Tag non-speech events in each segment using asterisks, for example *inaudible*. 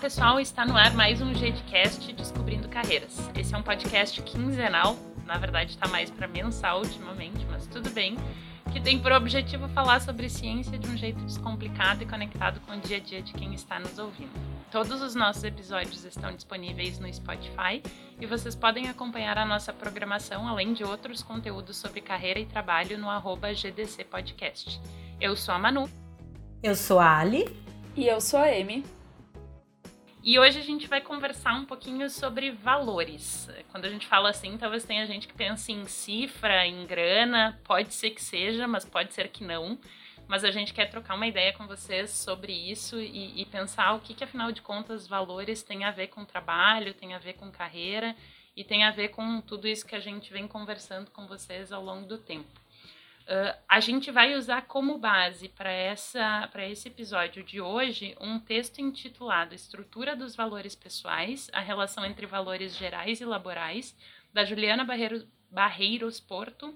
Olá, pessoal! Está no ar mais um GDcast Descobrindo Carreiras. Esse é um podcast quinzenal, na verdade está mais para mensal ultimamente, mas tudo bem, que tem por objetivo falar sobre ciência de um jeito descomplicado e conectado com o dia a dia de quem está nos ouvindo. Todos os nossos episódios estão disponíveis no Spotify e vocês podem acompanhar a nossa programação, além de outros conteúdos sobre carreira e trabalho, no arroba GDC Podcast. Eu sou a Manu. Eu sou a Ali. E eu sou a Amy. E hoje a gente vai conversar um pouquinho sobre valores. Quando a gente fala assim, talvez tenha gente que pense em cifra, em grana, pode ser que seja, mas pode ser que não. Mas a gente quer trocar uma ideia com vocês sobre isso e, e pensar o que, que, afinal de contas, valores tem a ver com trabalho, tem a ver com carreira e tem a ver com tudo isso que a gente vem conversando com vocês ao longo do tempo. Uh, a gente vai usar como base para esse episódio de hoje um texto intitulado Estrutura dos Valores Pessoais, a relação entre valores gerais e laborais, da Juliana Barreiro, Barreiros Porto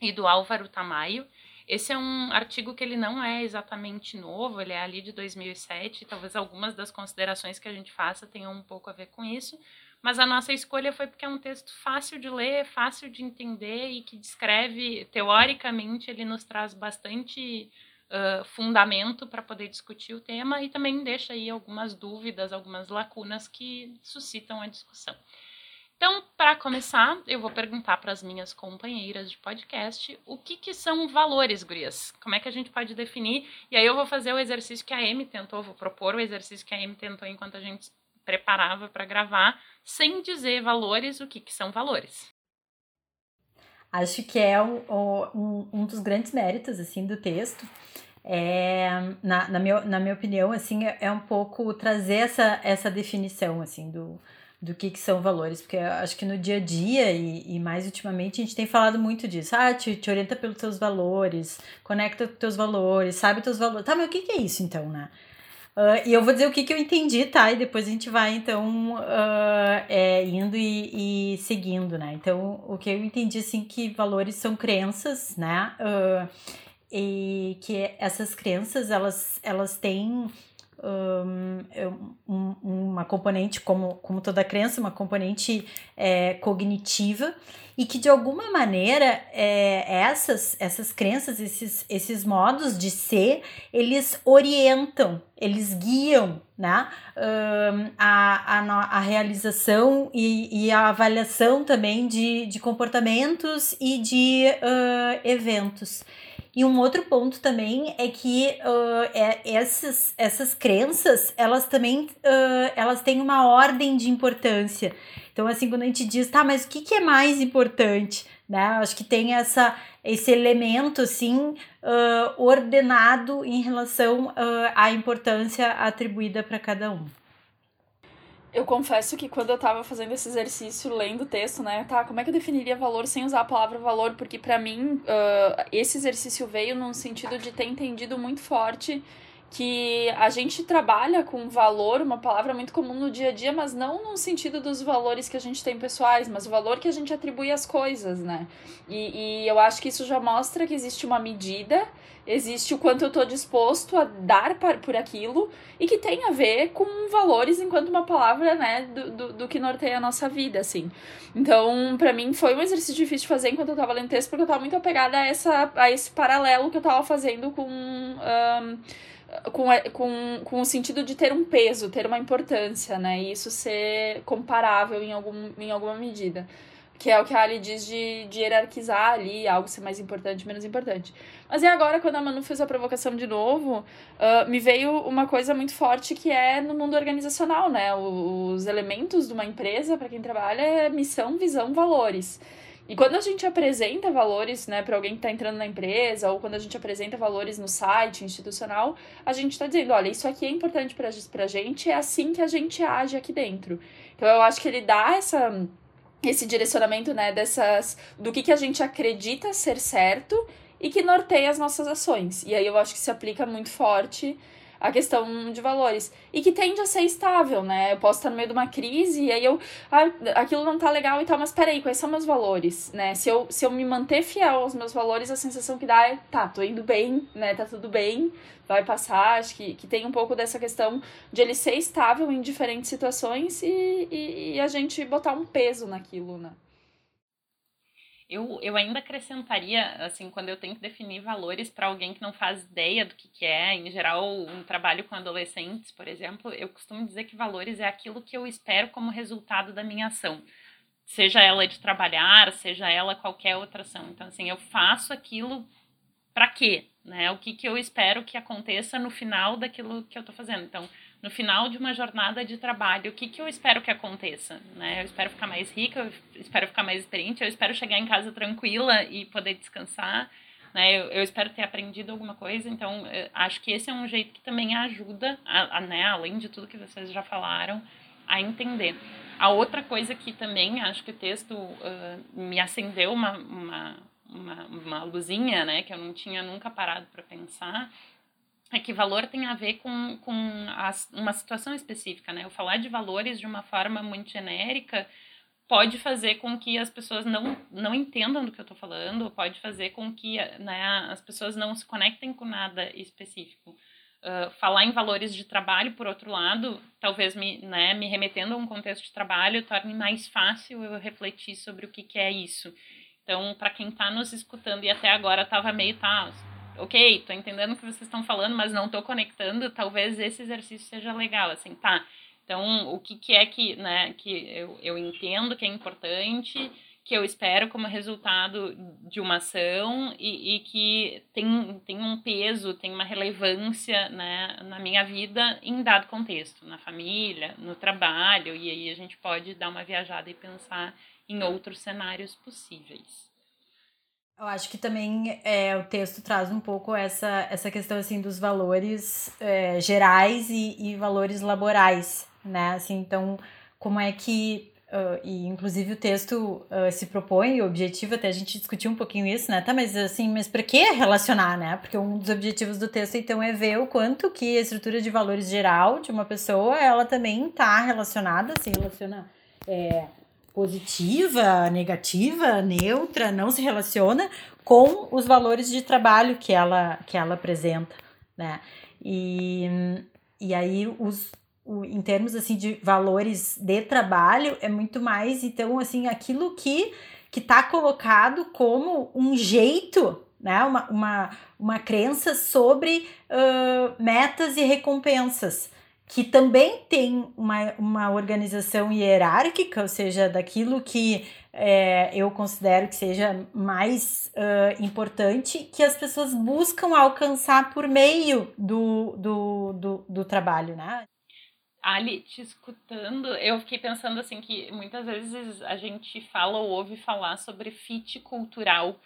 e do Álvaro Tamayo. Esse é um artigo que ele não é exatamente novo, ele é ali de 2007, talvez algumas das considerações que a gente faça tenham um pouco a ver com isso, mas a nossa escolha foi porque é um texto fácil de ler, fácil de entender e que descreve, teoricamente, ele nos traz bastante uh, fundamento para poder discutir o tema e também deixa aí algumas dúvidas, algumas lacunas que suscitam a discussão. Então, para começar, eu vou perguntar para as minhas companheiras de podcast o que, que são valores, gurias? Como é que a gente pode definir? E aí eu vou fazer o exercício que a Amy tentou, vou propor o exercício que a Amy tentou enquanto a gente preparava para gravar, sem dizer valores, o que, que são valores. Acho que é um, um, um dos grandes méritos assim do texto. É, na, na, meu, na minha opinião, assim, é, é um pouco trazer essa, essa definição assim do, do que, que são valores, porque acho que no dia a dia e, e mais ultimamente a gente tem falado muito disso. Ah, te, te orienta pelos teus valores, conecta com teus valores, sabe teus valores. Tá, mas o que, que é isso então, né? Uh, e eu vou dizer o que, que eu entendi, tá? E depois a gente vai, então, uh, é, indo e, e, seguindo, né? Então, o que eu entendi, assim, que valores são crenças, né? Uh, e que essas crenças, elas, elas têm um, uma componente, como, como toda crença, uma componente é, cognitiva, e que de alguma maneira é, essas, essas crenças, esses, esses modos de ser, eles orientam, eles guiam né, um, a, a, a realização e, e a avaliação também de, de comportamentos e de uh, eventos. E um outro ponto também é que uh, é, essas, essas crenças, elas também uh, elas têm uma ordem de importância. Então, assim, quando a gente diz, tá, mas o que, que é mais importante? Né? Acho que tem essa, esse elemento, assim, uh, ordenado em relação à importância atribuída para cada um. Eu confesso que quando eu tava fazendo esse exercício, lendo o texto, né, tá, como é que eu definiria valor sem usar a palavra valor? Porque para mim, uh, esse exercício veio num sentido de ter entendido muito forte que a gente trabalha com valor, uma palavra muito comum no dia a dia, mas não no sentido dos valores que a gente tem pessoais, mas o valor que a gente atribui às coisas, né? E, e eu acho que isso já mostra que existe uma medida, existe o quanto eu estou disposto a dar por aquilo e que tem a ver com valores enquanto uma palavra, né, do, do, do que norteia a nossa vida, assim. Então, para mim, foi um exercício difícil de fazer enquanto eu estava lendo texto, porque eu estava muito apegada a, essa, a esse paralelo que eu estava fazendo com. Um, com, com, com o sentido de ter um peso, ter uma importância, né? E isso ser comparável em, algum, em alguma medida. Que é o que a Ali diz de, de hierarquizar ali, algo ser mais importante, menos importante. Mas e agora, quando a Manu fez a provocação de novo, uh, me veio uma coisa muito forte que é no mundo organizacional, né? Os elementos de uma empresa, para quem trabalha, é missão, visão, valores. E quando a gente apresenta valores, né, para alguém que está entrando na empresa, ou quando a gente apresenta valores no site institucional, a gente está dizendo: olha, isso aqui é importante para a gente, é assim que a gente age aqui dentro. Então eu acho que ele dá essa esse direcionamento, né, dessas do que, que a gente acredita ser certo e que norteia as nossas ações. E aí eu acho que se aplica muito forte a questão de valores. E que tende a ser estável, né? Eu posso estar no meio de uma crise e aí eu. Ah, aquilo não tá legal e tal, mas peraí, quais são meus valores, né? Se eu, se eu me manter fiel aos meus valores, a sensação que dá é, tá, tô indo bem, né? Tá tudo bem, vai passar. Acho que, que tem um pouco dessa questão de ele ser estável em diferentes situações e, e, e a gente botar um peso naquilo, né? Eu, eu ainda acrescentaria, assim, quando eu tenho que definir valores para alguém que não faz ideia do que, que é, em geral, um trabalho com adolescentes, por exemplo, eu costumo dizer que valores é aquilo que eu espero como resultado da minha ação. Seja ela de trabalhar, seja ela qualquer outra ação. Então, assim, eu faço aquilo para quê? Né? O que, que eu espero que aconteça no final daquilo que eu estou fazendo. Então, no final de uma jornada de trabalho, o que, que eu espero que aconteça? Né? Eu espero ficar mais rica, eu espero ficar mais experiente, eu espero chegar em casa tranquila e poder descansar. Né? Eu, eu espero ter aprendido alguma coisa, então acho que esse é um jeito que também ajuda, a, a, né, além de tudo que vocês já falaram, a entender. A outra coisa que também acho que o texto uh, me acendeu uma, uma, uma, uma luzinha, né, que eu não tinha nunca parado para pensar, é que valor tem a ver com, com as, uma situação específica, né? Eu falar de valores de uma forma muito genérica pode fazer com que as pessoas não, não entendam do que eu estou falando, pode fazer com que né, as pessoas não se conectem com nada específico. Uh, falar em valores de trabalho, por outro lado, talvez me, né, me remetendo a um contexto de trabalho, torne mais fácil eu refletir sobre o que, que é isso. Então, para quem está nos escutando e até agora estava meio, tá, ok, tô entendendo o que vocês estão falando, mas não tô conectando, talvez esse exercício seja legal, assim, tá. Então, o que, que é que, né, que eu, eu entendo que é importante, que eu espero como resultado de uma ação e, e que tem, tem um peso, tem uma relevância né, na minha vida em dado contexto, na família, no trabalho, e aí a gente pode dar uma viajada e pensar em outros cenários possíveis. Eu acho que também é, o texto traz um pouco essa, essa questão assim dos valores é, gerais e, e, valores laborais, né? Assim, então, como é que uh, e inclusive o texto uh, se propõe, o objetivo até a gente discutiu um pouquinho isso, né? Tá, mas assim, mas para que relacionar, né? Porque um dos objetivos do texto então é ver o quanto que a estrutura de valores geral de uma pessoa, ela também está relacionada, se relaciona é, positiva, negativa, neutra, não se relaciona com os valores de trabalho que ela, que ela apresenta, né? E, e aí, os, o, em termos, assim, de valores de trabalho, é muito mais, então, assim, aquilo que que está colocado como um jeito, né? Uma, uma, uma crença sobre uh, metas e recompensas que também tem uma, uma organização hierárquica, ou seja, daquilo que é, eu considero que seja mais uh, importante, que as pessoas buscam alcançar por meio do, do, do, do trabalho, né? Ali, te escutando, eu fiquei pensando assim que muitas vezes a gente fala ou ouve falar sobre fit cultural,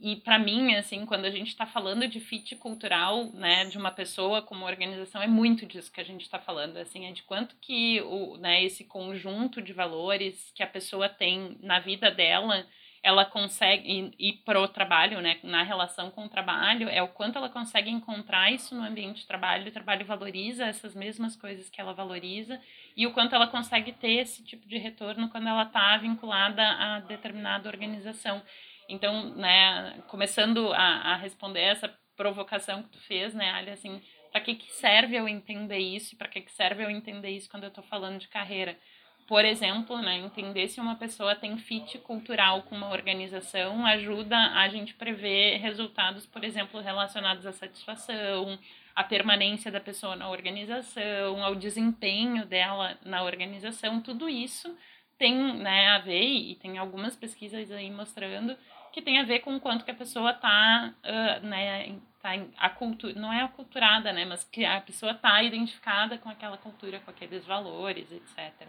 e para mim, assim, quando a gente está falando de fit cultural, né, de uma pessoa como organização, é muito disso que a gente está falando, assim, é de quanto que o, né, esse conjunto de valores que a pessoa tem na vida dela, ela consegue e pro trabalho, né, na relação com o trabalho, é o quanto ela consegue encontrar isso no ambiente de trabalho, o trabalho valoriza essas mesmas coisas que ela valoriza e o quanto ela consegue ter esse tipo de retorno quando ela está vinculada a determinada organização. Então, né, começando a, a responder essa provocação que tu fez, né, Ali, assim, para que, que serve eu entender isso? Para que, que serve eu entender isso quando eu estou falando de carreira? Por exemplo, né, entender se uma pessoa tem fit cultural com uma organização ajuda a gente prever resultados, por exemplo, relacionados à satisfação, à permanência da pessoa na organização, ao desempenho dela na organização. Tudo isso tem né, a ver, e tem algumas pesquisas aí mostrando que tem a ver com o quanto que a pessoa tá, uh, né, tá a cultura, não é aculturada, né, mas que a pessoa tá identificada com aquela cultura, com aqueles valores, etc.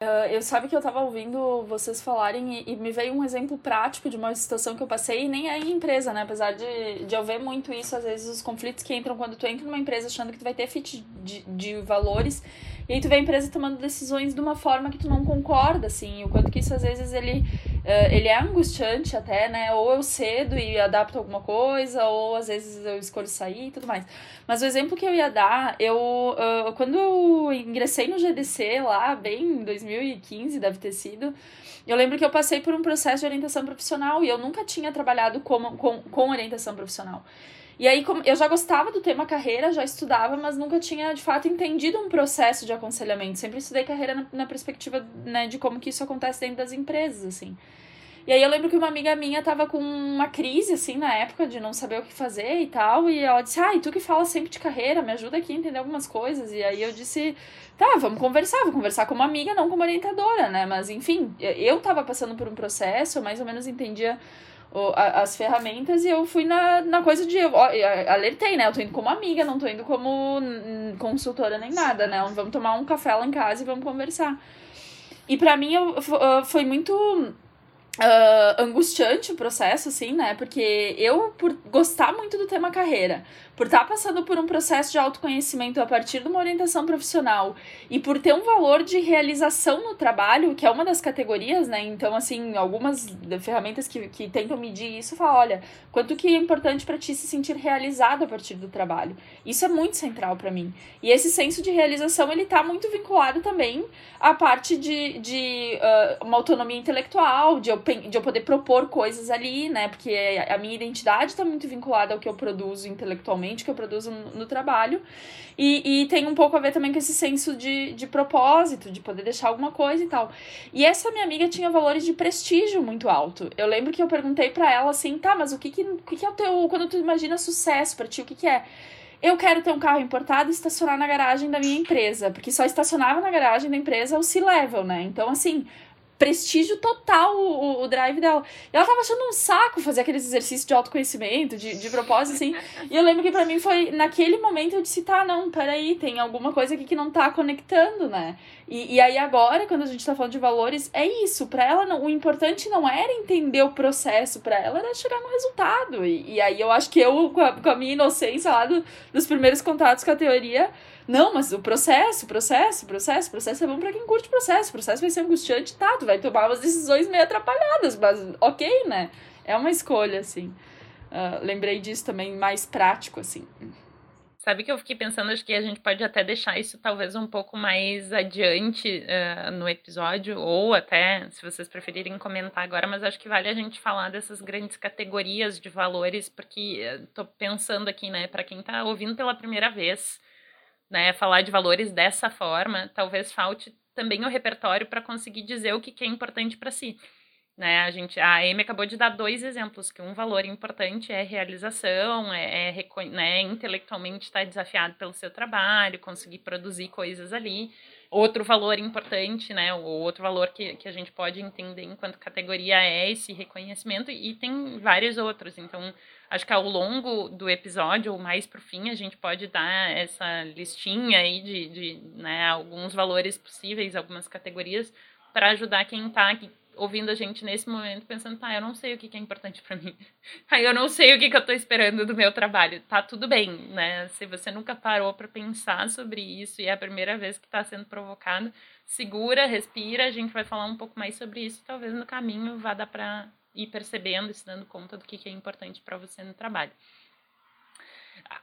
Uh, eu sabe que eu tava ouvindo vocês falarem e, e, me veio um exemplo prático de uma situação que eu passei, e nem é em empresa, né? Apesar de, de eu ver muito isso, às vezes, os conflitos que entram quando tu entra numa empresa achando que tu vai ter fit de, de valores, e aí tu vê a empresa tomando decisões de uma forma que tu não concorda, assim, o quanto que isso às vezes ele Uh, ele é angustiante até, né? Ou eu cedo e adapto alguma coisa, ou às vezes eu escolho sair e tudo mais. Mas o exemplo que eu ia dar, eu uh, quando eu ingressei no GDC lá, bem em 2015 deve ter sido, eu lembro que eu passei por um processo de orientação profissional e eu nunca tinha trabalhado com, com, com orientação profissional. E aí, eu já gostava do tema carreira, já estudava, mas nunca tinha, de fato, entendido um processo de aconselhamento. Sempre estudei carreira na, na perspectiva, né, de como que isso acontece dentro das empresas, assim. E aí eu lembro que uma amiga minha tava com uma crise, assim, na época, de não saber o que fazer e tal. E ela disse, ah, e tu que fala sempre de carreira, me ajuda aqui a entender algumas coisas. E aí eu disse, tá, vamos conversar, vou conversar com uma amiga, não como orientadora, né? Mas enfim, eu tava passando por um processo, eu mais ou menos entendia as ferramentas e eu fui na, na coisa de. Eu, alertei, né? Eu tô indo como amiga, não tô indo como consultora nem nada, né? Vamos tomar um café lá em casa e vamos conversar. E para mim eu, foi muito uh, angustiante o processo, assim, né? Porque eu, por gostar muito do tema carreira, por estar tá passando por um processo de autoconhecimento a partir de uma orientação profissional e por ter um valor de realização no trabalho, que é uma das categorias, né? Então, assim, algumas ferramentas que, que tentam medir isso falam, olha, quanto que é importante para ti se sentir realizado a partir do trabalho. Isso é muito central para mim. E esse senso de realização, ele tá muito vinculado também à parte de, de uh, uma autonomia intelectual, de eu, de eu poder propor coisas ali, né? Porque a minha identidade está muito vinculada ao que eu produzo intelectualmente que eu produzo no, no trabalho. E, e tem um pouco a ver também com esse senso de, de propósito, de poder deixar alguma coisa e tal. E essa minha amiga tinha valores de prestígio muito alto. Eu lembro que eu perguntei para ela assim, tá, mas o que que, o que que é o teu. Quando tu imagina sucesso para ti, o que que é? eu quero ter um carro importado e estacionar na garagem da minha empresa, porque só estacionava na garagem da empresa o C-Level, né? Então, assim, prestígio total o, o drive dela. E ela tava achando um saco fazer aqueles exercícios de autoconhecimento, de, de propósito, assim. E eu lembro que para mim foi, naquele momento eu disse, tá, não, peraí, tem alguma coisa aqui que não tá conectando, né? E, e aí agora, quando a gente tá falando de valores, é isso. para ela, não, o importante não era entender o processo, para ela era chegar no resultado. E, e aí eu acho que eu, com a, com a minha inocência lá do, dos primeiros contatos com a teoria, não, mas o processo, processo, processo, processo é bom pra quem curte processo. O processo vai ser angustiante, tá? Tu vai tomar umas decisões meio atrapalhadas, mas ok, né? É uma escolha, assim. Uh, lembrei disso também, mais prático, assim. Sabe que eu fiquei pensando, acho que a gente pode até deixar isso talvez um pouco mais adiante uh, no episódio, ou até, se vocês preferirem comentar agora, mas acho que vale a gente falar dessas grandes categorias de valores, porque estou pensando aqui, né, para quem está ouvindo pela primeira vez, né, falar de valores dessa forma, talvez falte também o repertório para conseguir dizer o que, que é importante para si. Né, a gente, a Amy acabou de dar dois exemplos, que um valor importante é realização, é, é né, intelectualmente estar desafiado pelo seu trabalho, conseguir produzir coisas ali. Outro valor importante, né, o outro valor que, que a gente pode entender enquanto categoria é esse reconhecimento, e tem vários outros. Então, Acho que ao longo do episódio, ou mais pro fim, a gente pode dar essa listinha aí de, de né, alguns valores possíveis, algumas categorias, para ajudar quem está ouvindo a gente nesse momento, pensando, tá, eu não sei o que, é importante para mim. *laughs* Aí eu não sei o que, que eu tô esperando do meu trabalho. Tá tudo bem, né? Se você nunca parou para pensar sobre isso e é a primeira vez que está sendo provocado, segura, respira, a gente vai falar um pouco mais sobre isso talvez no caminho vá dar para ir percebendo e se dando conta do que, que é importante para você no trabalho.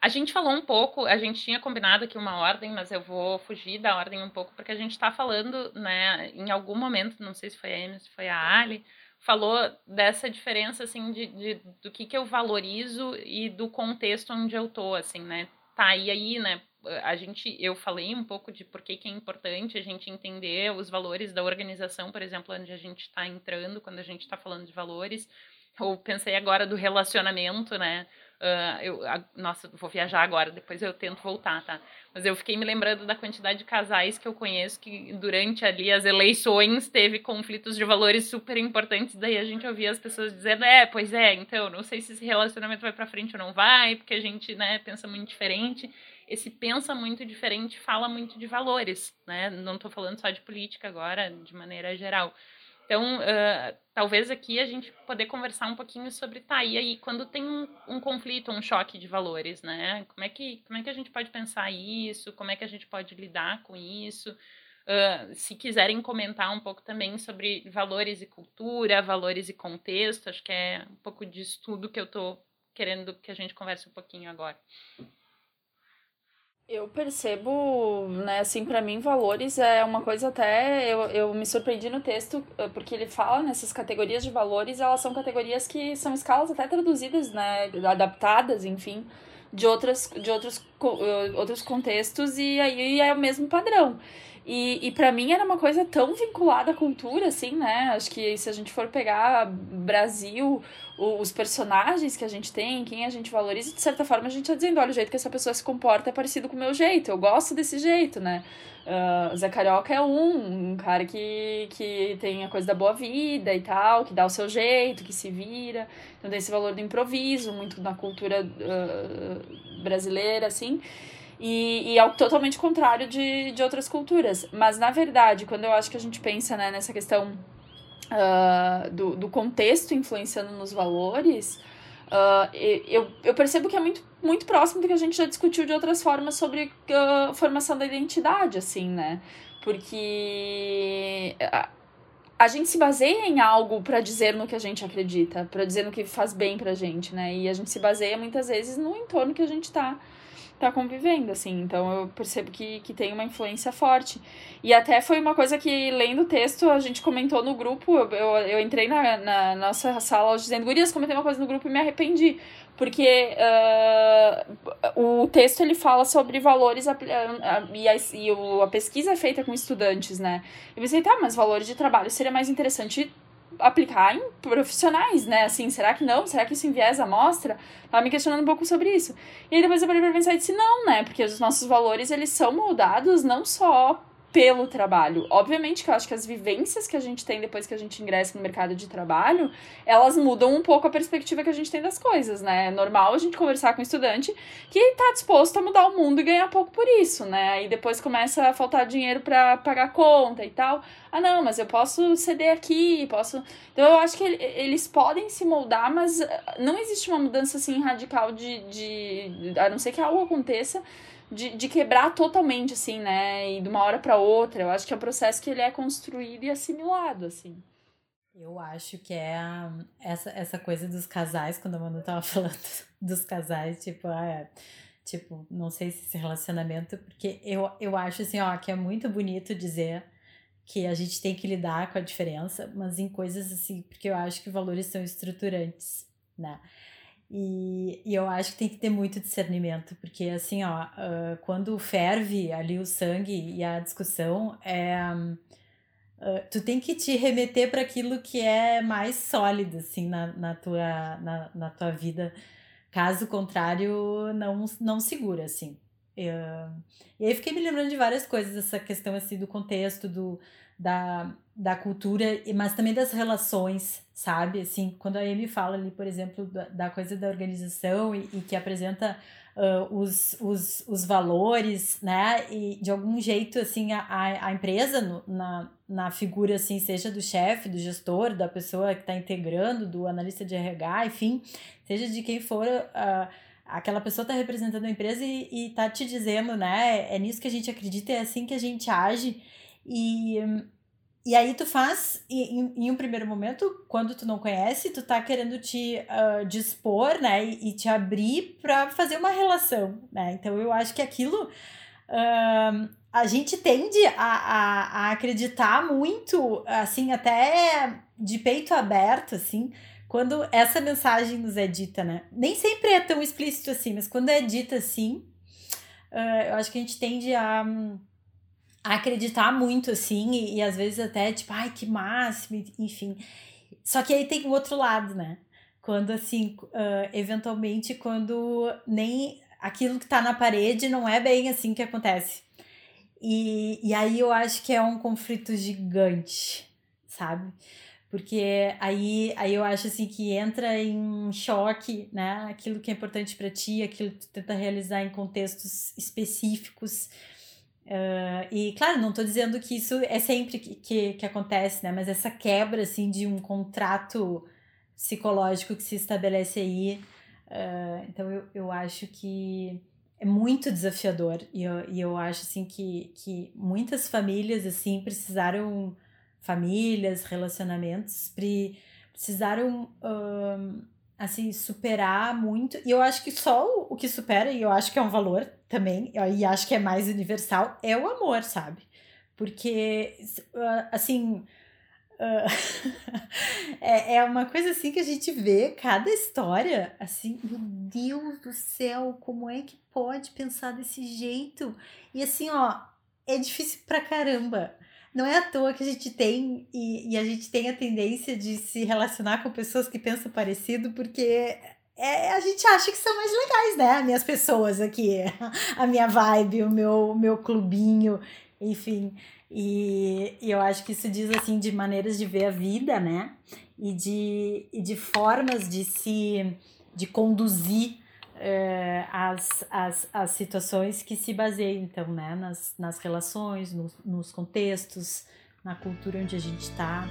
A gente falou um pouco, a gente tinha combinado aqui uma ordem, mas eu vou fugir da ordem um pouco, porque a gente está falando, né, em algum momento, não sei se foi a Amy, se foi a Ali, falou dessa diferença, assim, de, de, do que, que eu valorizo e do contexto onde eu tô, assim, né, tá, e aí, né, a gente, eu falei um pouco de por que, que é importante a gente entender os valores da organização, por exemplo, onde a gente está entrando quando a gente está falando de valores. Ou pensei agora do relacionamento, né? Uh, eu, a, nossa, vou viajar agora, depois eu tento voltar, tá? Mas eu fiquei me lembrando da quantidade de casais que eu conheço que durante ali as eleições teve conflitos de valores super importantes. Daí a gente ouvia as pessoas dizendo: é, pois é, então, não sei se esse relacionamento vai para frente ou não vai, porque a gente, né, pensa muito diferente esse pensa muito diferente fala muito de valores, né? Não estou falando só de política agora, de maneira geral. Então, uh, talvez aqui a gente poder conversar um pouquinho sobre, tá, e aí, quando tem um, um, conflito, um choque de valores, né? Como é, que, como é que a gente pode pensar isso? Como é que a gente pode lidar com isso? Uh, se quiserem comentar um pouco também sobre valores e cultura, valores e contexto, acho que é um pouco disso tudo que eu estou querendo que a gente converse um pouquinho agora. Eu percebo, né, assim, para mim, valores é uma coisa até. Eu, eu me surpreendi no texto, eh, porque ele fala nessas categorias de valores, elas são categorias que são escalas até traduzidas, né, adaptadas, enfim, de, outras, de outros, eh, outros contextos, e aí é o mesmo padrão. E, e para mim era uma coisa tão vinculada à cultura, assim, né? Acho que se a gente for pegar Brasil, os personagens que a gente tem, quem a gente valoriza, de certa forma a gente tá dizendo, olha, o jeito que essa pessoa se comporta é parecido com o meu jeito, eu gosto desse jeito, né? Uh, Zé Carioca é um, um cara que, que tem a coisa da boa vida e tal, que dá o seu jeito, que se vira. Então tem esse valor do improviso, muito na cultura uh, brasileira, assim. E, e é totalmente contrário de, de outras culturas. Mas, na verdade, quando eu acho que a gente pensa né, nessa questão uh, do, do contexto influenciando nos valores, uh, eu, eu percebo que é muito, muito próximo do que a gente já discutiu de outras formas sobre uh, formação da identidade, assim, né? Porque a, a gente se baseia em algo para dizer no que a gente acredita, para dizer no que faz bem pra gente, né? E a gente se baseia muitas vezes no entorno que a gente tá tá convivendo, assim. Então eu percebo que, que tem uma influência forte. E até foi uma coisa que, lendo o texto, a gente comentou no grupo. Eu, eu, eu entrei na, na nossa sala dizendo, Gurias, comentei uma coisa no grupo e me arrependi. Porque uh, o texto ele fala sobre valores e, a, e a pesquisa é feita com estudantes, né? Eu pensei, tá, mas valores de trabalho seria mais interessante aplicar em profissionais, né? Assim, será que não? Será que isso enviesa a amostra? Tava me questionando um pouco sobre isso. E aí depois eu parei pra pensar e disse, não, né? Porque os nossos valores, eles são moldados não só pelo trabalho. Obviamente que eu acho que as vivências que a gente tem depois que a gente ingressa no mercado de trabalho, elas mudam um pouco a perspectiva que a gente tem das coisas, né? É normal a gente conversar com um estudante que tá disposto a mudar o mundo e ganhar pouco por isso, né? Aí depois começa a faltar dinheiro para pagar conta e tal. Ah, não, mas eu posso ceder aqui, posso. Então eu acho que eles podem se moldar, mas não existe uma mudança assim radical de, de a não ser que algo aconteça de, de quebrar totalmente, assim, né? E de uma hora para outra. Eu acho que é um processo que ele é construído e assimilado, assim. Eu acho que é essa, essa coisa dos casais, quando a Manu tava *laughs* falando dos casais, tipo, ah, é, tipo, não sei se esse relacionamento, porque eu, eu acho assim, ó, que é muito bonito dizer que a gente tem que lidar com a diferença, mas em coisas assim, porque eu acho que valores são estruturantes, né? E, e eu acho que tem que ter muito discernimento, porque assim, ó, uh, quando ferve ali o sangue e a discussão, é, uh, tu tem que te remeter para aquilo que é mais sólido, assim, na, na, tua, na, na tua vida. Caso contrário, não, não segura, assim. Uh, e aí fiquei me lembrando de várias coisas, essa questão, assim, do contexto, do, da, da cultura, mas também das relações, sabe? Assim, quando a Amy fala ali, por exemplo, da, da coisa da organização e, e que apresenta uh, os, os, os valores, né? E de algum jeito, assim, a, a empresa no, na, na figura, assim, seja do chefe, do gestor, da pessoa que está integrando, do analista de RH, enfim, seja de quem for. Uh, aquela pessoa está representando a empresa e, está te dizendo, né? É nisso que a gente acredita, é assim que a gente age. E, e aí tu faz, em, em um primeiro momento, quando tu não conhece, tu tá querendo te uh, dispor, né, e, e, te abrir para fazer uma relação, né? Então eu acho que aquilo uh, a gente tende a, a, a acreditar muito, assim, até de peito aberto, assim, quando essa mensagem nos é dita, né? Nem sempre é tão explícito assim, mas quando é dita assim, uh, eu acho que a gente tende a acreditar muito, assim, e, e, às vezes até, tipo, ai, que máximo, enfim. Só que aí tem o outro lado, né? Quando, assim, uh, eventualmente, quando nem aquilo que tá na parede não é bem assim que acontece. E, e aí eu acho que é um conflito gigante, sabe? Porque aí, aí eu acho assim que entra em choque, né? Aquilo que é importante para ti, aquilo que tu tenta realizar em contextos específicos Uh, e claro, não estou dizendo que isso é sempre que, que, que, acontece, né? Mas essa quebra assim de um contrato psicológico que se estabelece aí. Uh, então eu, eu acho que, é muito desafiador e eu, e eu acho assim que, que muitas famílias assim precisaram famílias relacionamentos pre, precisaram assim superar muito e eu acho que só o, que supera e eu acho que é um valor também e acho que é mais universal é o amor sabe porque assim Uh, *laughs* é, é uma coisa assim que a gente vê cada história, assim, meu Deus do céu, como é que pode pensar desse jeito? E assim, ó, é difícil pra caramba. Não é à toa que a gente tem, e, e a gente tem a tendência de se relacionar com pessoas que pensam parecido, porque é, a gente acha que são mais legais, né? As minhas pessoas aqui, *laughs* a minha vibe, o meu, meu clubinho, enfim. E, e eu acho que isso diz assim de maneiras de ver a vida, né? E de, e de formas de se de conduzir é, as, as, as situações que se baseiam, então, né? Nas, nas relações, nos, nos contextos, na cultura onde a gente está.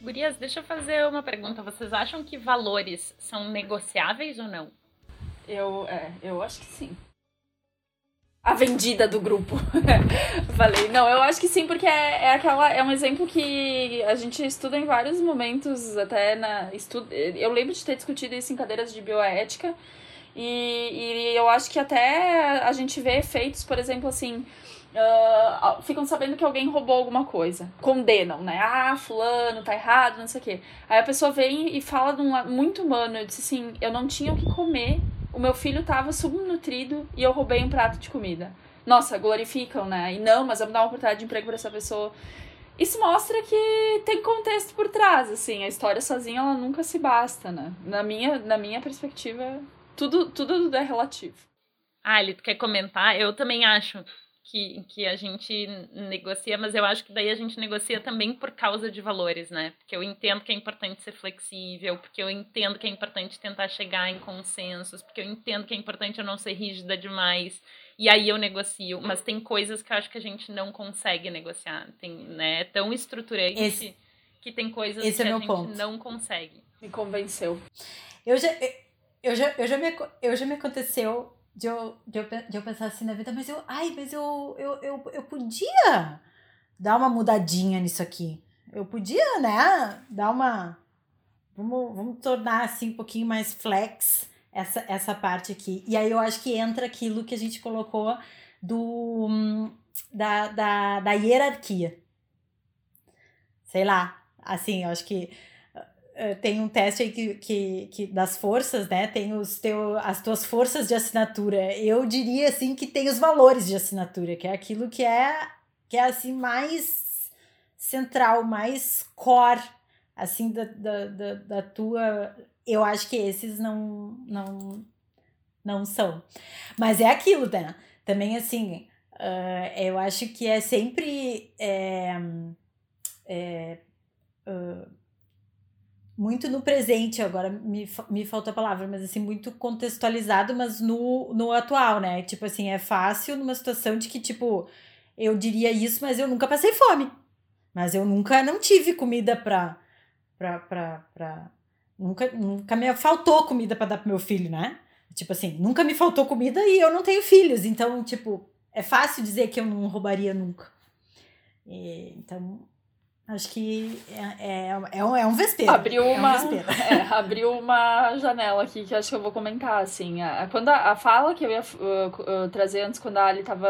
Gurias, deixa eu fazer uma pergunta. Vocês acham que valores são negociáveis ou não? Eu, é, eu acho que sim. A vendida do grupo. *laughs* Falei, não, eu acho que sim, porque é, é aquela. É um exemplo que a gente estuda em vários momentos, até na. Estudo, eu lembro de ter discutido isso em cadeiras de bioética. E, e eu acho que até a gente vê efeitos, por exemplo, assim uh, ficam sabendo que alguém roubou alguma coisa. Condenam, né? Ah, fulano, tá errado, não sei o quê. Aí a pessoa vem e fala de um muito humano. Eu disse assim, eu não tinha o que comer, o meu filho tava subnutrido e eu roubei um prato de comida. Nossa, glorificam, né? E não, mas vamos dar uma oportunidade de emprego para essa pessoa. Isso mostra que tem contexto por trás, assim. A história sozinha, ela nunca se basta, né? Na minha, na minha perspectiva, tudo, tudo é relativo. Ah, ele quer comentar? Eu também acho que, que a gente negocia, mas eu acho que daí a gente negocia também por causa de valores, né? Porque eu entendo que é importante ser flexível, porque eu entendo que é importante tentar chegar em consensos, porque eu entendo que é importante eu não ser rígida demais. E aí eu negocio, mas tem coisas que eu acho que a gente não consegue negociar. Tem, né? É tão estruturante esse, que tem coisas que é a gente ponto. não consegue. Me convenceu. Eu já, eu já, eu já, me, eu já me aconteceu de eu, de eu, de eu pensar assim na vida, mas eu, ai, mas eu, eu, eu, eu podia dar uma mudadinha nisso aqui. Eu podia, né, dar uma. Vamos, vamos tornar assim um pouquinho mais flex essa, essa parte aqui. E aí eu acho que entra aquilo que a gente colocou do da, da, da hierarquia. Sei lá, assim, eu acho que tem um teste aí que, que, que das forças, né? Tem os teu, as tuas forças de assinatura. Eu diria assim que tem os valores de assinatura, que é aquilo que é que é assim mais central, mais core assim da, da, da, da tua. Eu acho que esses não não não são. Mas é aquilo, né? Também assim, uh, eu acho que é sempre é, é, uh, muito no presente agora, me, me faltou a palavra, mas assim, muito contextualizado, mas no, no atual, né? Tipo assim, é fácil numa situação de que, tipo, eu diria isso, mas eu nunca passei fome. Mas eu nunca não tive comida pra. pra, pra, pra nunca, nunca me faltou comida para dar pro meu filho, né? Tipo assim, nunca me faltou comida e eu não tenho filhos. Então, tipo, é fácil dizer que eu não roubaria nunca. E, então, Acho que é, é, é, um, é um vespeiro. Abriu uma, é um *laughs* é, abriu uma janela aqui que acho que eu vou comentar, assim. A, quando a, a fala que eu ia uh, uh, trazer antes, quando a Ali estava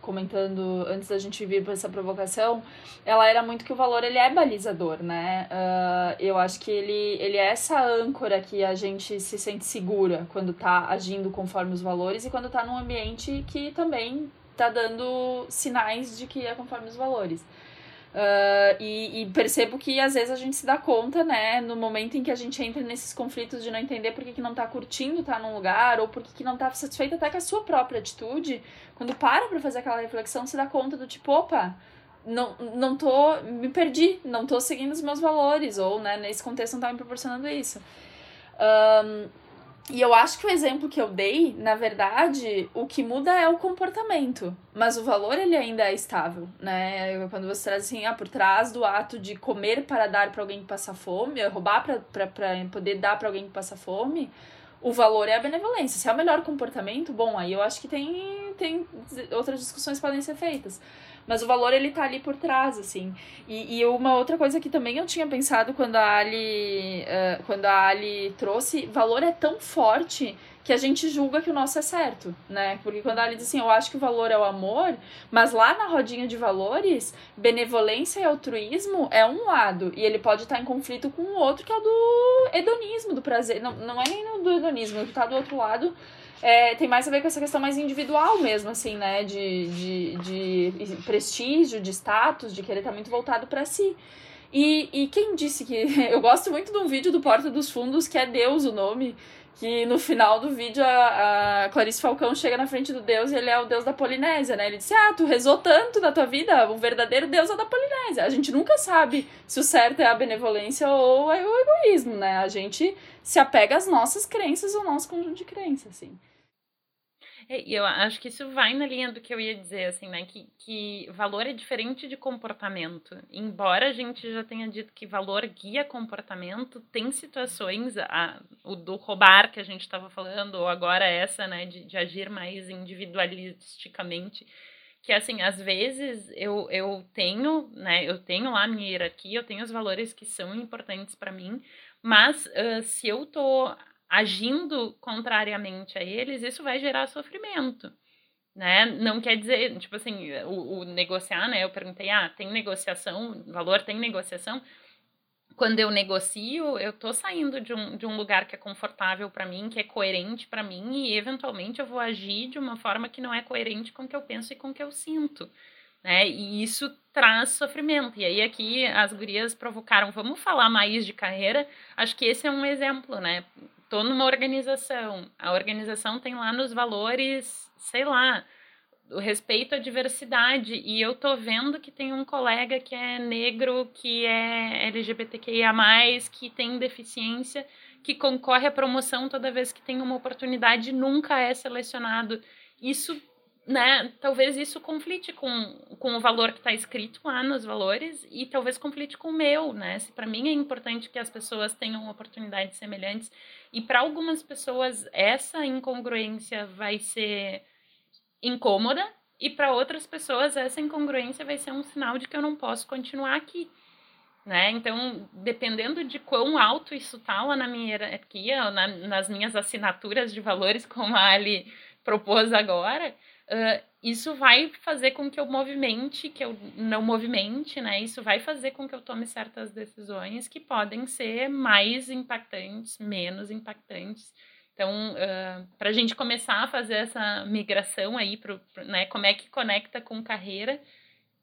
comentando, antes da gente vir para essa provocação, ela era muito que o valor, ele é balizador, né? Uh, eu acho que ele, ele é essa âncora que a gente se sente segura quando está agindo conforme os valores e quando está num ambiente que também está dando sinais de que é conforme os valores. Uh, e, e, percebo que às vezes a gente se dá conta, né, no momento em que a gente entra nesses conflitos de não entender por que, que não tá curtindo tá num lugar, ou por que, que não tá satisfeito até com a sua própria atitude, quando para pra fazer aquela reflexão, se dá conta do tipo, opa, não, não tô, me perdi, não tô seguindo os meus valores, ou, né, nesse contexto não tá me proporcionando isso. Um, e eu acho que o exemplo que eu dei, na verdade, o que muda é o comportamento, mas o valor ele ainda é estável, né? Quando você traz assim, ah, por trás do ato de comer para dar para alguém que passa fome, roubar para poder dar para alguém que passa fome, o valor é a benevolência. Se é o melhor comportamento, bom, aí eu acho que tem, tem outras discussões podem ser feitas. Mas o valor, ele tá ali por trás, assim. E, e uma outra coisa que também eu tinha pensado quando a Ali, uh, quando a Ali trouxe, valor é tão forte que a gente julga que o nosso é certo, né? Porque quando a Ali diz assim, eu acho que o valor é o amor, mas lá na rodinha de valores, benevolência e altruísmo é um lado, e ele pode estar em conflito com o outro, que é o do hedonismo, do prazer. Não, não é nem do hedonismo, que tá do outro lado é, tem mais a ver com essa questão mais individual mesmo, assim, né? De, de, de prestígio, de status, de querer estar muito voltado para si. E, e quem disse que. *laughs* Eu gosto muito de um vídeo do Porta dos Fundos, que é Deus o nome, que no final do vídeo a, a Clarice Falcão chega na frente do Deus e ele é o Deus da Polinésia, né? Ele disse: Ah, tu rezou tanto na tua vida, o verdadeiro Deus é da Polinésia. A gente nunca sabe se o certo é a benevolência ou é o egoísmo, né? A gente se apega às nossas crenças, ao nosso conjunto de crenças, assim. É, eu acho que isso vai na linha do que eu ia dizer, assim, né? Que, que valor é diferente de comportamento. Embora a gente já tenha dito que valor guia comportamento, tem situações, a, o do roubar que a gente estava falando, ou agora essa, né, de, de agir mais individualisticamente, que assim, às vezes eu, eu tenho, né, eu tenho lá a minha hierarquia, eu tenho os valores que são importantes para mim, mas uh, se eu tô agindo contrariamente a eles, isso vai gerar sofrimento. Né? Não quer dizer, tipo assim, o, o negociar, né? Eu perguntei, ah, tem negociação, valor tem negociação? Quando eu negocio, eu tô saindo de um, de um lugar que é confortável para mim, que é coerente para mim, e eventualmente eu vou agir de uma forma que não é coerente com o que eu penso e com o que eu sinto. Né? E isso traz sofrimento. E aí aqui as gurias provocaram, vamos falar mais de carreira. Acho que esse é um exemplo, né? Tô numa organização, a organização tem lá nos valores, sei lá, o respeito à diversidade, e eu tô vendo que tem um colega que é negro, que é LGBTQIA+, que tem deficiência, que concorre à promoção toda vez que tem uma oportunidade, nunca é selecionado. Isso né, talvez isso conflite com, com o valor que está escrito lá nos valores e talvez conflite com o meu, né? Se para mim é importante que as pessoas tenham oportunidades semelhantes e para algumas pessoas essa incongruência vai ser incômoda e para outras pessoas essa incongruência vai ser um sinal de que eu não posso continuar aqui. Né? Então, dependendo de quão alto isso está lá na minha hierarquia, na, nas minhas assinaturas de valores, como a Ali propôs agora, uh, isso vai fazer com que eu movimente, que eu não movimente, né? Isso vai fazer com que eu tome certas decisões que podem ser mais impactantes, menos impactantes. Então, uh, para a gente começar a fazer essa migração aí, pro, pro, né? Como é que conecta com carreira,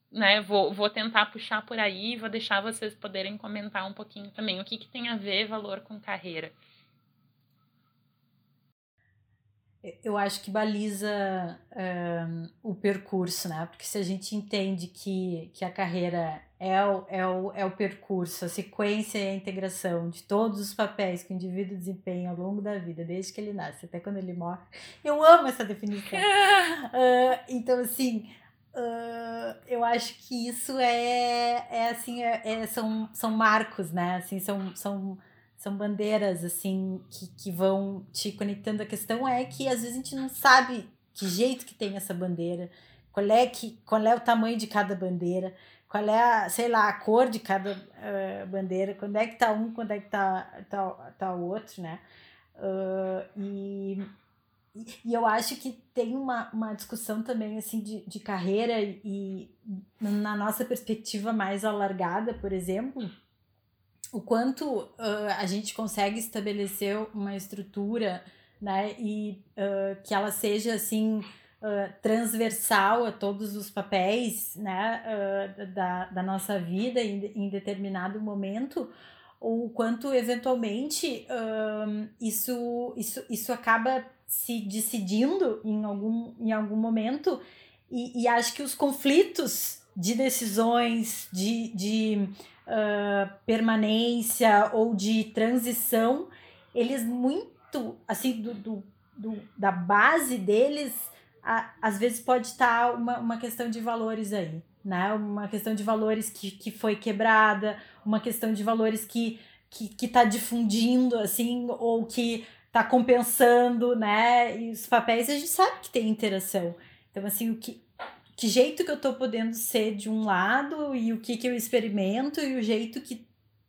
né? Vou, vou tentar puxar por aí e vou deixar vocês poderem comentar um pouquinho também o que, que tem a ver valor com carreira. Eu acho que baliza um, o percurso, né? Porque se a gente entende que, que a carreira é o, é, o, é o percurso, a sequência e a integração de todos os papéis que o indivíduo desempenha ao longo da vida, desde que ele nasce até quando ele morre. Eu amo essa definição. *laughs* uh, então, assim, uh, eu acho que isso é, é assim, é, é, são, são marcos, né? Assim, são, são são bandeiras assim que, que vão te conectando. A questão é que às vezes a gente não sabe que jeito que tem essa bandeira, qual é que qual é o tamanho de cada bandeira, qual é a, sei lá, a cor de cada uh, bandeira, quando é que tá um, quando é que tá, tá, tá o outro, né? Uh, e, e eu acho que tem uma, uma discussão também assim de, de carreira e na nossa perspectiva mais alargada, por exemplo, o quanto uh, a gente consegue estabelecer uma estrutura né, e uh, que ela seja assim uh, transversal a todos os papéis né, da, da nossa vida em, em determinado momento, ou quanto eventualmente isso, isso, isso acaba se decidindo em algum, em algum momento, e, e acho que os conflitos de decisões, de, de uh, permanência ou de transição, eles muito assim, do, do, do da base deles, a, às vezes pode estar tá uma, uma questão de valores aí, né? Uma questão de valores que, que foi quebrada, uma questão de valores que que, que tá difundindo, assim, ou que tá compensando, né? E os papéis a gente sabe que tem interação. Então, assim, o que, que jeito que eu tô podendo ser de um lado e o que que eu experimento e o jeito que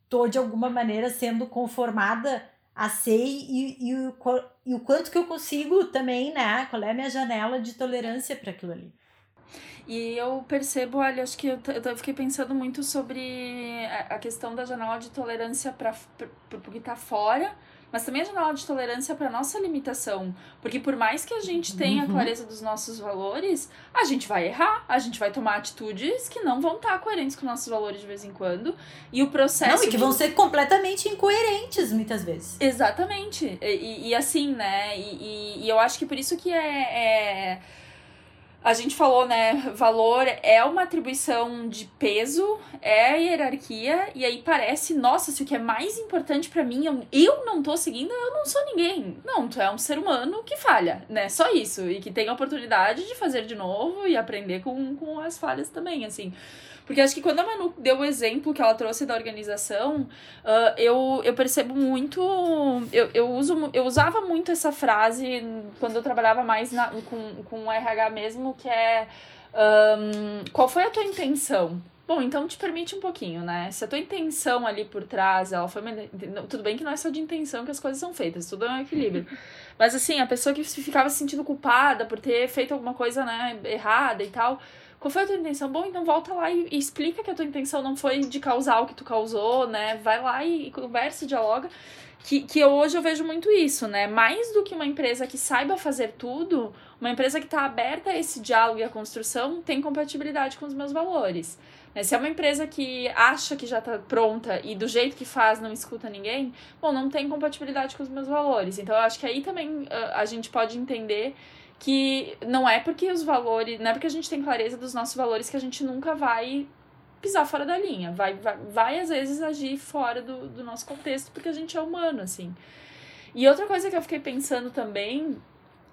tô de alguma maneira sendo conformada a ser e, e, o, e o quanto que eu consigo também, né? Qual é a minha janela de tolerância para aquilo ali. E eu percebo, olha, acho que eu, eu fiquei pensando muito sobre a questão da janela de tolerância para o que está fora, mas também a janela de tolerância para nossa limitação. Porque por mais que a gente tenha a uhum. clareza dos nossos valores, a gente vai errar, a gente vai tomar atitudes que não vão estar tá coerentes com nossos valores de vez em quando. E o processo. Não, e que vão ser completamente incoerentes muitas vezes. Exatamente. E, e, e assim, né? E, e, e, eu acho que por isso que é... é a gente falou, né? Valor é uma atribuição de peso, é hierarquia, e aí parece, nossa, se o que é mais importante para mim, eu, eu não tô seguindo, eu não sou ninguém. Não, tu é um ser humano que falha, né? Só isso. E que tem a oportunidade de fazer de novo e aprender com, com as falhas também, assim. Porque acho que quando a Manu deu o exemplo que ela trouxe da organização, uh, eu, eu percebo muito. Eu, eu, uso, eu usava muito essa frase quando eu trabalhava mais na, com, com o RH mesmo, que é. Um, qual foi a tua intenção? Bom, então te permite um pouquinho, né? Se a tua intenção ali por trás, ela foi. Tudo bem que não é só de intenção que as coisas são feitas, tudo é um equilíbrio. *laughs* Mas assim, a pessoa que ficava se sentindo culpada por ter feito alguma coisa, né, errada e tal. Qual foi a tua intenção? Bom, então volta lá e, e, explica que a tua intenção não foi de causar o que tu causou, né? Vai lá e, e conversa, dialoga. Que, que hoje eu vejo muito isso, né? Mais do que uma empresa que saiba fazer tudo, uma empresa que está aberta a esse diálogo e a construção tem compatibilidade com os meus valores. Né? Se é uma empresa que acha que já está pronta e do jeito que faz não escuta ninguém, bom, não tem compatibilidade com os meus valores. Então eu acho que aí também a, a gente pode entender que não é porque os valores, não é porque a gente tem clareza dos nossos valores que a gente nunca vai pisar fora da linha, vai, vai, vai às vezes agir fora do, do nosso contexto, porque a gente é humano, assim. E outra coisa que eu fiquei pensando também,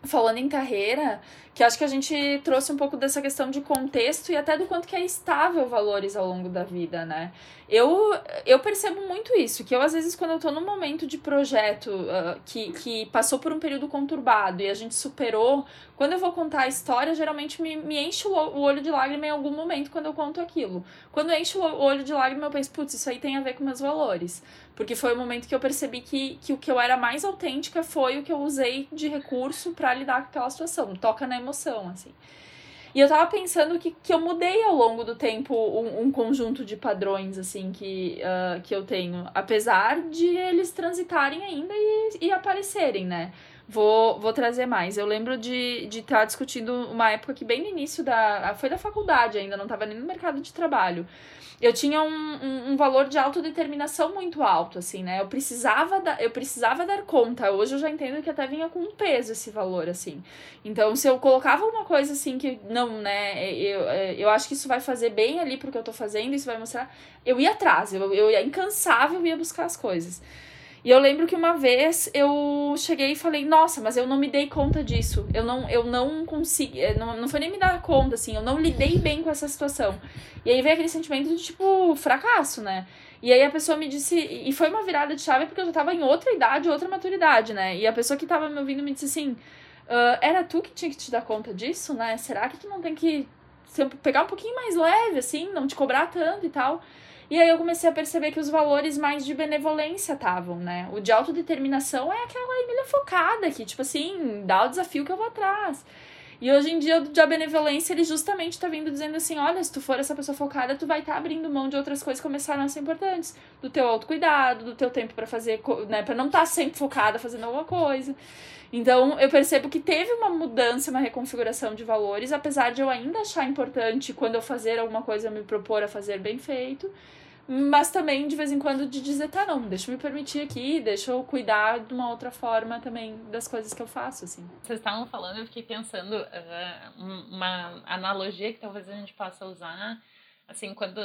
falando em carreira, que acho que a gente trouxe um pouco dessa questão de contexto e até do quanto que é estável valores ao longo da vida, né? Eu, eu percebo muito isso, que eu às vezes quando eu tô num momento de projeto uh, que, que passou por um período conturbado e a gente superou, quando eu vou contar a história, geralmente me, me enche o olho de lágrima em algum momento quando eu conto aquilo. Quando enche o olho de lágrima, eu penso, putz, isso aí tem a ver com meus valores. Porque foi o momento que eu percebi que, que o que eu era mais autêntica foi o que eu usei de recurso para lidar com aquela situação. Toca na emoção, assim. E eu tava pensando que, que eu mudei ao longo do tempo um, um conjunto de padrões, assim, que, uh, que eu tenho. Apesar de eles transitarem ainda e, e aparecerem, né? Vou, vou trazer mais. Eu lembro de estar tá discutindo uma época que bem no início da... Foi da faculdade ainda, não tava nem no mercado de trabalho eu tinha um, um, um, valor de autodeterminação muito alto, assim, né? Eu precisava, da, eu precisava dar conta. Hoje eu já entendo que até vinha com um peso esse valor, assim. Então, se eu colocava uma coisa assim que, não, né? Eu, eu acho que isso vai fazer bem ali pro que eu tô fazendo, isso vai mostrar. Eu ia atrás, eu, eu ia incansável, ia buscar as coisas. E eu lembro que uma vez eu cheguei e falei, nossa, mas eu não me dei conta disso. Eu não, eu não consegui. Eh, não, não foi nem me dar conta, assim, eu não lidei bem com essa situação. E aí veio aquele sentimento de, tipo, fracasso, né? E aí a pessoa me disse, e foi uma virada de chave porque eu já tava em outra idade, outra maturidade, né? E a pessoa que tava me ouvindo me disse assim: uh, era tu que tinha que te dar conta disso, né? Será que tu não tem que pegar um pouquinho mais leve, assim, não te cobrar tanto e tal? E aí eu comecei a perceber que os valores mais de benevolência estavam, né? O de autodeterminação é aquela Emília focada que, tipo assim, dá o desafio que eu vou atrás. E hoje em dia, o de benevolência, ele justamente tá vindo dizendo assim: olha, se tu for essa pessoa focada, tu vai estar tá abrindo mão de outras coisas que começaram a ser importantes. Do teu autocuidado, do teu tempo para fazer, né? Pra não estar tá sempre focada fazendo alguma coisa. Então, eu percebo que teve uma mudança, uma reconfiguração de valores, apesar de eu ainda achar importante, quando eu fazer alguma coisa, eu me propor a fazer bem feito mas também de vez em quando de dizer, tá, não, deixa eu me permitir aqui, deixa eu cuidar de uma outra forma também das coisas que eu faço, assim. Vocês estavam falando, eu fiquei pensando uh, uma analogia que talvez a gente possa usar assim, quando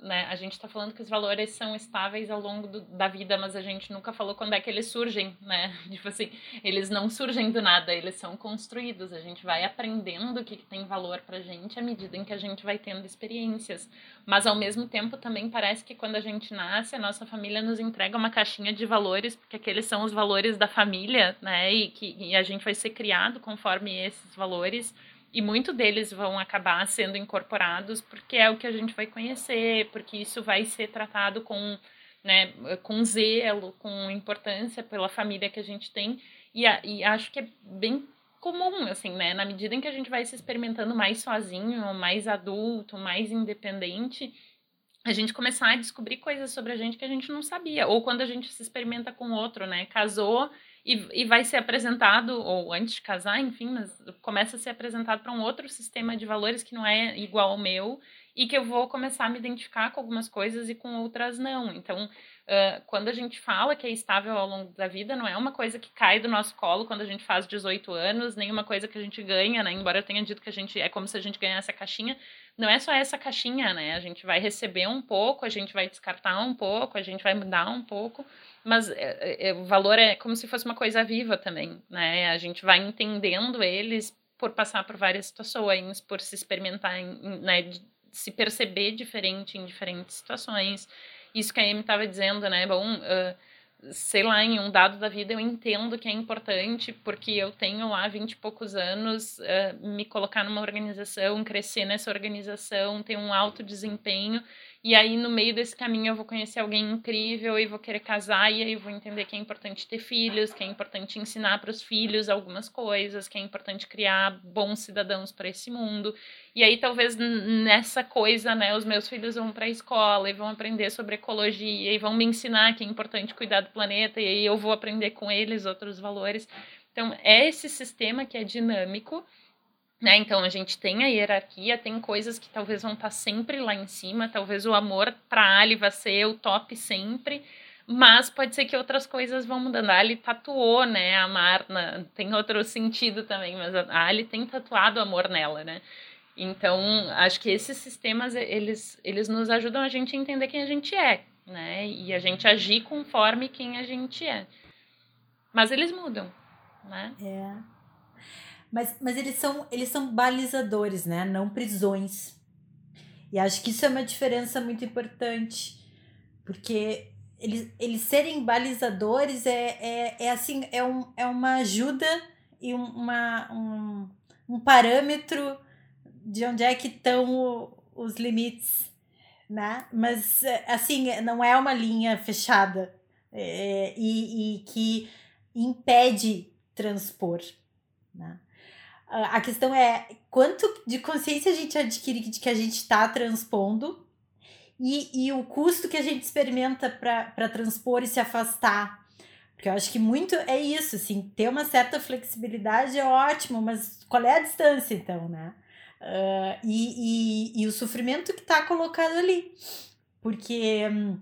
né, a gente está falando que os valores são estáveis ao longo do, da vida, mas a gente nunca falou quando é que eles surgem, né? *laughs* Tipo assim, eles não surgem do nada, eles são construídos. A gente vai aprendendo o que, que tem valor pra gente à medida em que a gente vai tendo experiências. Mas ao mesmo tempo também parece que quando a gente nasce, a nossa família nos entrega uma caixinha de valores, porque aqueles são os valores da família, né? E que e a gente vai ser criado conforme esses valores e muito deles vão acabar sendo incorporados porque é o que a gente vai conhecer, porque isso vai ser tratado com, né, com zelo, com importância pela família que a gente tem. E, e acho que é bem comum, assim, né? Na medida em que a gente vai se experimentando mais sozinho, mais adulto, mais independente, a gente começar a descobrir coisas sobre a gente que a gente não sabia. Ou quando a gente se experimenta com outro, né? Casou e, e vai ser apresentado, ou antes de casar, enfim, mas começa a ser apresentado para um outro sistema de valores que não é igual ao meu e que eu vou começar a me identificar com algumas coisas e com outras não. Então, uh, quando a gente fala que é estável ao longo da vida, não é uma coisa que cai do nosso colo quando a gente faz 18 anos, nem uma coisa que a gente ganha, né? Embora eu tenha dito que a gente é como se a gente ganhasse a caixinha, não é só essa caixinha, né? A gente vai receber um pouco, a gente vai descartar um pouco, a gente vai mudar um pouco mas é, é, o valor é como se fosse uma coisa viva também, né? A gente vai entendendo eles por passar por várias situações, por se experimentar, em, né? se perceber diferente em diferentes situações. Isso que a Amy estava dizendo, né? Bom, uh, sei lá, em um dado da vida eu entendo que é importante porque eu tenho lá vinte e poucos anos uh, me colocar numa organização, crescer nessa organização, ter um alto desempenho e aí, no meio desse caminho, eu vou conhecer alguém incrível e vou querer casar, e aí vou entender que é importante ter filhos, que é importante ensinar para os filhos algumas coisas, que é importante criar bons cidadãos para esse mundo. E aí, talvez nessa coisa, né, os meus filhos vão para a escola e vão aprender sobre ecologia e vão me ensinar que é importante cuidar do planeta, e aí eu vou aprender com eles outros valores. Então, é esse sistema que é dinâmico né? Então a gente tem a hierarquia, tem coisas que talvez vão estar tá sempre lá em cima, talvez o amor para Ali vai ser o top sempre, mas pode ser que outras coisas vão mudando. A Ali tatuou, né, a Marna, tem outro sentido também, mas a Ali tem tatuado amor nela, né? Então, acho que esses sistemas, eles, eles nos ajudam a gente a entender quem a gente é, né? E a gente agir conforme quem a gente é. Mas eles mudam, né? É. Mas, mas eles, são, eles são balizadores, né? Não prisões. E acho que isso é uma diferença muito importante. Porque eles, eles serem balizadores é, é, é assim, é, um, é uma ajuda e uma, um, um parâmetro de onde é que estão os limites, né? Mas, assim, não é uma linha fechada é, e, e que impede transpor, né? A questão é quanto de consciência a gente adquire de que a gente está transpondo e, e o custo que a gente experimenta para transpor e se afastar. Porque eu acho que muito é isso, assim, ter uma certa flexibilidade é ótimo, mas qual é a distância, então, né? Uh, e, e, e o sofrimento que está colocado ali. Porque, hum,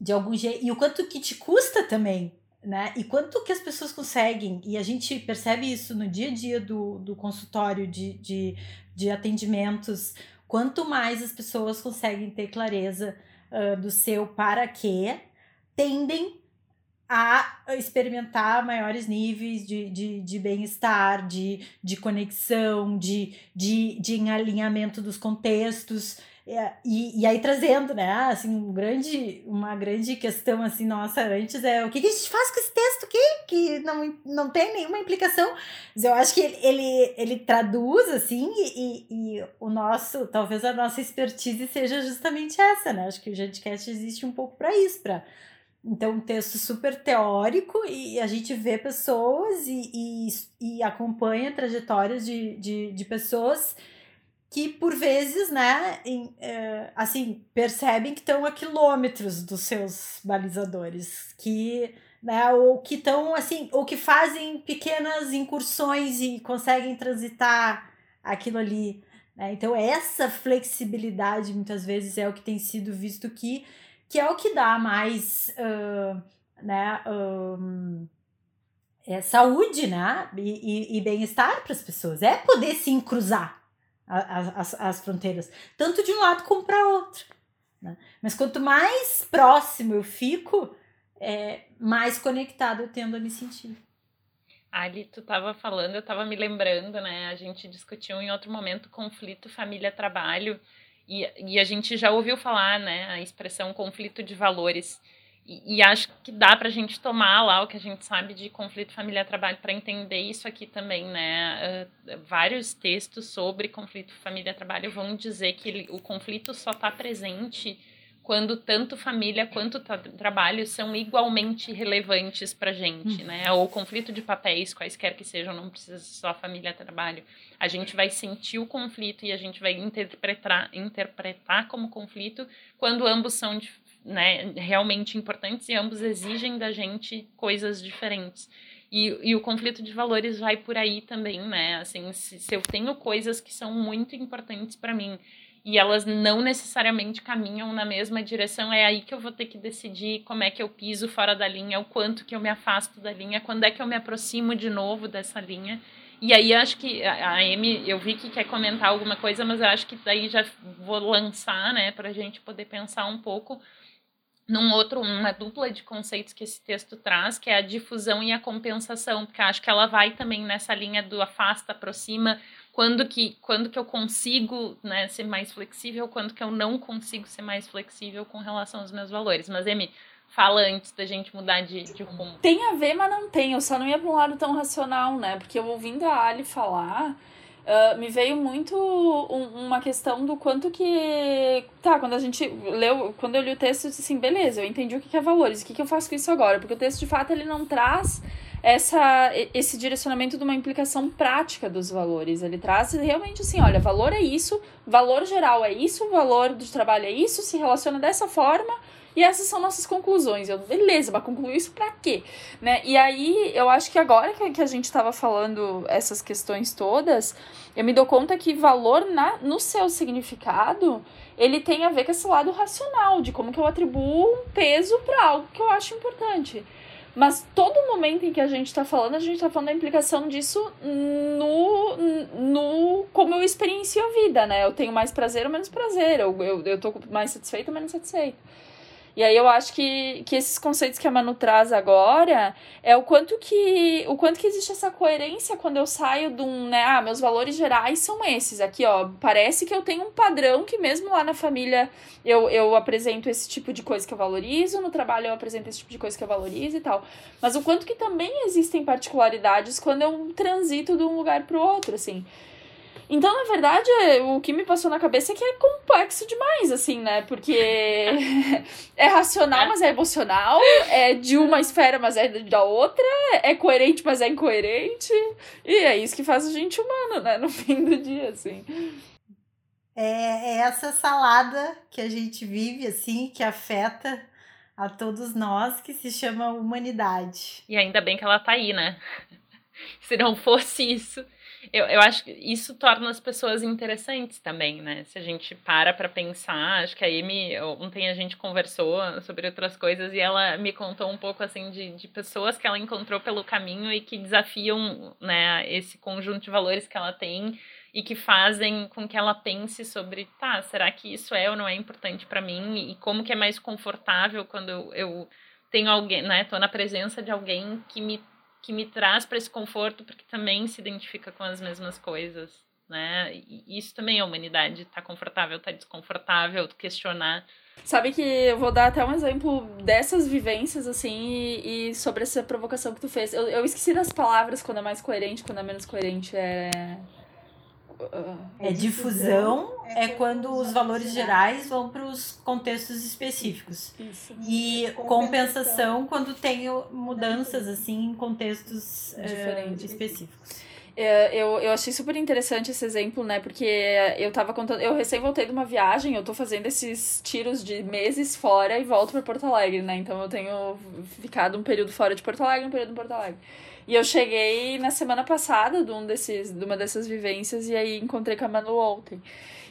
de algum jeito. E o quanto que te custa também né? E quanto que as pessoas conseguem, e a gente percebe isso no dia a dia do, do consultório de, de, de atendimentos, quanto mais as pessoas conseguem ter clareza uh, do seu para quê, tendem a experimentar maiores níveis de, de, de bem-estar, de, de conexão, de, de, de alinhamento dos contextos. É, e, e aí trazendo, né, assim, um grande, uma grande questão, assim, nossa, antes é o que, que a gente faz com esse texto aqui, que não, não tem nenhuma implicação. Mas eu acho que ele, ele, ele traduz, assim, e, e o nosso, talvez a nossa expertise seja justamente essa, né, acho que o Gentcast existe um pouco para isso, para então, um texto super teórico e a gente vê pessoas e, e, e acompanha trajetórias de, de, de pessoas que por vezes, né, em, é, assim, percebem que estão a quilômetros dos seus balizadores, que, né, ou que estão, assim, ou que fazem pequenas incursões e conseguem transitar aquilo ali, né, então essa flexibilidade muitas vezes é o que tem sido visto que, que é o que dá mais, uh, né, um, é saúde, né, e, e, e bem-estar para as pessoas, é poder se cruzar, as, as fronteiras, tanto de um lado como para outro. Né? Mas quanto mais próximo eu fico, é, mais conectado eu tendo a me sentir. Ali, tu estava falando, eu estava me lembrando, né? A gente discutiu em outro momento conflito família-trabalho e, e a gente já ouviu falar, né? A expressão conflito de valores. E, e, acho que dá para a gente tomar lá o que a gente sabe de conflito família-trabalho para entender isso aqui também, né? Uh, vários textos sobre conflito família-trabalho vão dizer que ele, o conflito só está presente quando tanto família quanto tra trabalho são igualmente relevantes para gente, hum. né? Ou conflito de papéis, quaisquer que sejam, não precisa só família trabalho. A gente vai sentir o conflito e a gente vai interpretar, interpretar como conflito quando ambos são né, realmente importantes e ambos exigem da gente coisas diferentes. E, e o conflito de valores vai por aí também, né? Assim, se, se eu tenho coisas que são muito importantes para mim e elas não necessariamente caminham na mesma direção, é aí que eu vou ter que decidir como é que eu piso fora da linha, o quanto que eu me afasto da linha, quando é que eu me aproximo de novo dessa linha. E aí acho que a Amy, eu vi que quer comentar alguma coisa, mas eu acho que daí já vou lançar, né, para a gente poder pensar um pouco num outro, uma dupla de conceitos que esse texto traz, que é a difusão e a compensação, porque acho que ela vai também nessa linha do afasta, aproxima, quando que, quando que eu consigo né, ser mais flexível, quando que eu não consigo ser mais flexível com relação aos meus valores. Mas, Emi, fala antes da gente mudar de, de rumo. Tem a ver, mas não tem. Eu só não ia para um lado tão racional, né? Porque eu ouvindo a Ali falar Uh, me veio muito um, uma questão do quanto que. Tá, quando a gente leu, quando eu li o texto, eu disse assim, beleza, eu entendi o que é valores, o que, que eu faço com isso agora? Porque o texto, de fato, ele não traz essa, esse direcionamento de uma implicação prática dos valores. Ele traz realmente assim: olha, valor é isso, valor geral é isso, valor do trabalho é isso, se relaciona dessa forma e essas são nossas conclusões. Eu, beleza, mas concluir isso pra quê? Né? E aí, eu acho que agora que, a gente estava falando essas questões todas, eu me dou conta que valor na, no seu significado, ele tem a ver com esse lado racional, de como que eu atribuo um peso para algo que eu acho importante. Mas todo momento em que a gente está falando, a gente está falando da implicação disso no, no como eu experiencio a vida, né? Eu tenho mais prazer ou menos prazer, eu, eu, eu tô mais satisfeito ou menos satisfeito. E aí eu acho que, que esses conceitos que a Manu traz agora é o quanto que o quanto que existe essa coerência quando eu saio de um, né, ah, meus valores gerais são esses. Aqui, ó, parece que eu tenho um padrão que mesmo lá na família eu, eu apresento esse tipo de coisa que eu valorizo, no trabalho eu apresento esse tipo de coisa que eu valorizo e tal. Mas o quanto que também existem particularidades quando eu transito de um lugar para o outro, assim. Então, na verdade, o que me passou na cabeça é que é complexo demais, assim, né? Porque *laughs* é racional, mas é emocional, é de uma esfera, mas é da outra, é coerente, mas é incoerente. E é isso que faz a gente humano, né? No *laughs* fim do dia, assim. É, é essa salada que a gente vive, assim, que afeta a todos nós, que se chama humanidade. E ainda bem que ela tá aí, né? *laughs* Se não fosse isso, eu, eu acho que isso torna as pessoas interessantes também, né? Se a gente para para pensar, acho que a Amy, ontem a gente conversou sobre outras coisas e ela me contou um pouco, assim, de, de pessoas que ela encontrou pelo caminho e que desafiam, né, esse conjunto de valores que ela tem e que fazem com que ela pense sobre, tá, será que isso é ou não é importante para mim e como que é mais confortável quando eu, tenho alguém, né, tô na presença de alguém que me que me traz para esse conforto, porque também se identifica com as mesmas coisas, né? E isso também é humanidade, tá confortável, tá desconfortável, questionar. Sabe que eu vou dar até um exemplo dessas vivências, assim, e, e sobre essa provocação que tu fez. Eu, eu esqueci das palavras quando é mais coerente, quando é menos coerente. É. É difusão, é quando os valores gerais vão para os contextos específicos. Isso. E compensação quando tem mudanças assim em contextos uh, específicos. É, eu, eu achei super interessante esse exemplo, né? Porque eu tava contando. Eu recém voltei de uma viagem, eu tô fazendo esses tiros de meses fora e volto para Porto Alegre, né? Então eu tenho ficado um período fora de Porto Alegre, um período em Porto Alegre. E eu cheguei na semana passada de, um desses, de uma dessas vivências e aí encontrei com a Manu ontem.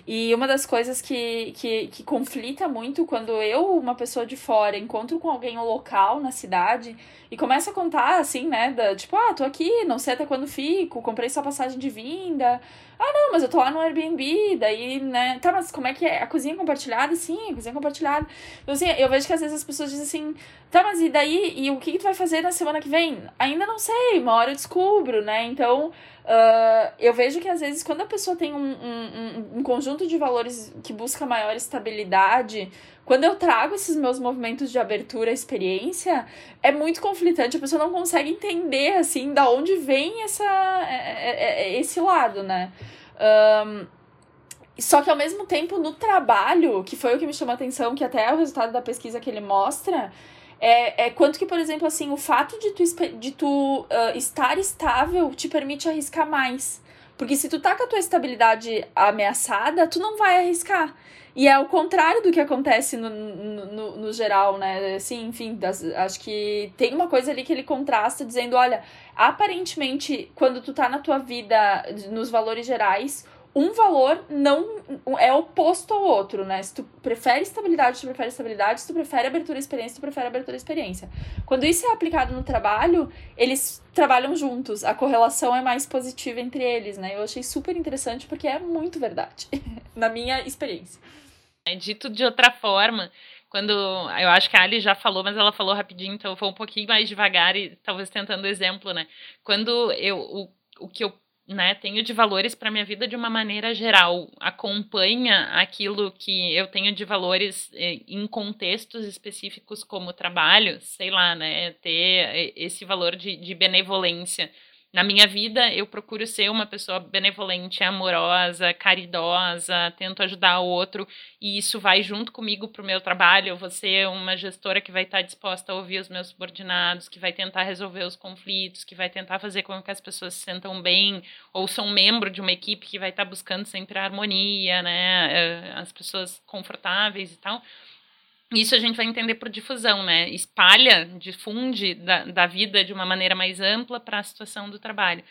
E uma das coisas que, que, que conflita muito quando eu, uma pessoa de fora, encontro com alguém local na cidade e começa a contar assim, né? Da, tipo, ah, tô aqui, não sei até quando fico, comprei sua passagem de vinda. Ah, não, mas eu tô lá no Airbnb, daí, né? Tá, mas como é que é? A cozinha compartilhada? Sim, a cozinha compartilhada. Então, assim, eu vejo que às vezes as pessoas dizem assim, tá, mas e daí? E o que, que tu vai fazer na semana que vem? Ainda não sei, uma hora eu descubro, né? Então, uh, eu vejo que às vezes quando a pessoa tem um, um, um conjunto de valores que busca maior estabilidade, quando eu trago esses meus movimentos de abertura à experiência, é muito conflitante, a pessoa não consegue entender, assim, da onde vem essa, é, é, é, esse lado, né? Um, só que ao mesmo tempo, no trabalho, que foi o que me chamou a atenção, que até é o resultado da pesquisa que ele mostra, é, é quanto que, por exemplo, assim, o fato de tu, de tu uh, estar estável te permite arriscar mais. Porque se tu tá com a tua estabilidade ameaçada, tu não vai arriscar. E é o contrário do que acontece no, no, no geral, né? Assim, enfim, das, acho que tem uma coisa ali que ele contrasta dizendo, olha, aparentemente, quando tu tá na tua vida, nos valores gerais, um valor não é oposto ao outro, né? Se tu prefere estabilidade, tu prefere estabilidade, se tu prefere abertura e experiência, tu prefere abertura e experiência. Quando isso é aplicado no trabalho, eles trabalham juntos, a correlação é mais positiva entre eles, né? Eu achei super interessante porque é muito verdade, *laughs* na minha experiência. É dito de outra forma, quando eu acho que a Ali já falou, mas ela falou rapidinho, então eu vou um pouquinho mais devagar e talvez tentando exemplo, né? Quando eu o, o que eu né, tenho de valores para minha vida de uma maneira geral, acompanha aquilo que eu tenho de valores eh, em contextos específicos como trabalho, sei lá, né, ter esse valor de, de benevolência na minha vida, eu procuro ser uma pessoa benevolente, amorosa, caridosa, tento ajudar o outro, e isso vai junto comigo para o meu trabalho. Eu vou ser uma gestora que vai estar disposta a ouvir os meus subordinados, que vai tentar resolver os conflitos, que vai tentar fazer com que as pessoas se sentam bem, ou sou um membro de uma equipe que vai estar buscando sempre a harmonia, né, eh, as pessoas confortáveis e tal. Isso a gente vai entender por difusão, né? Espalha, difunde da, da vida de uma maneira mais ampla para a situação do trabalho.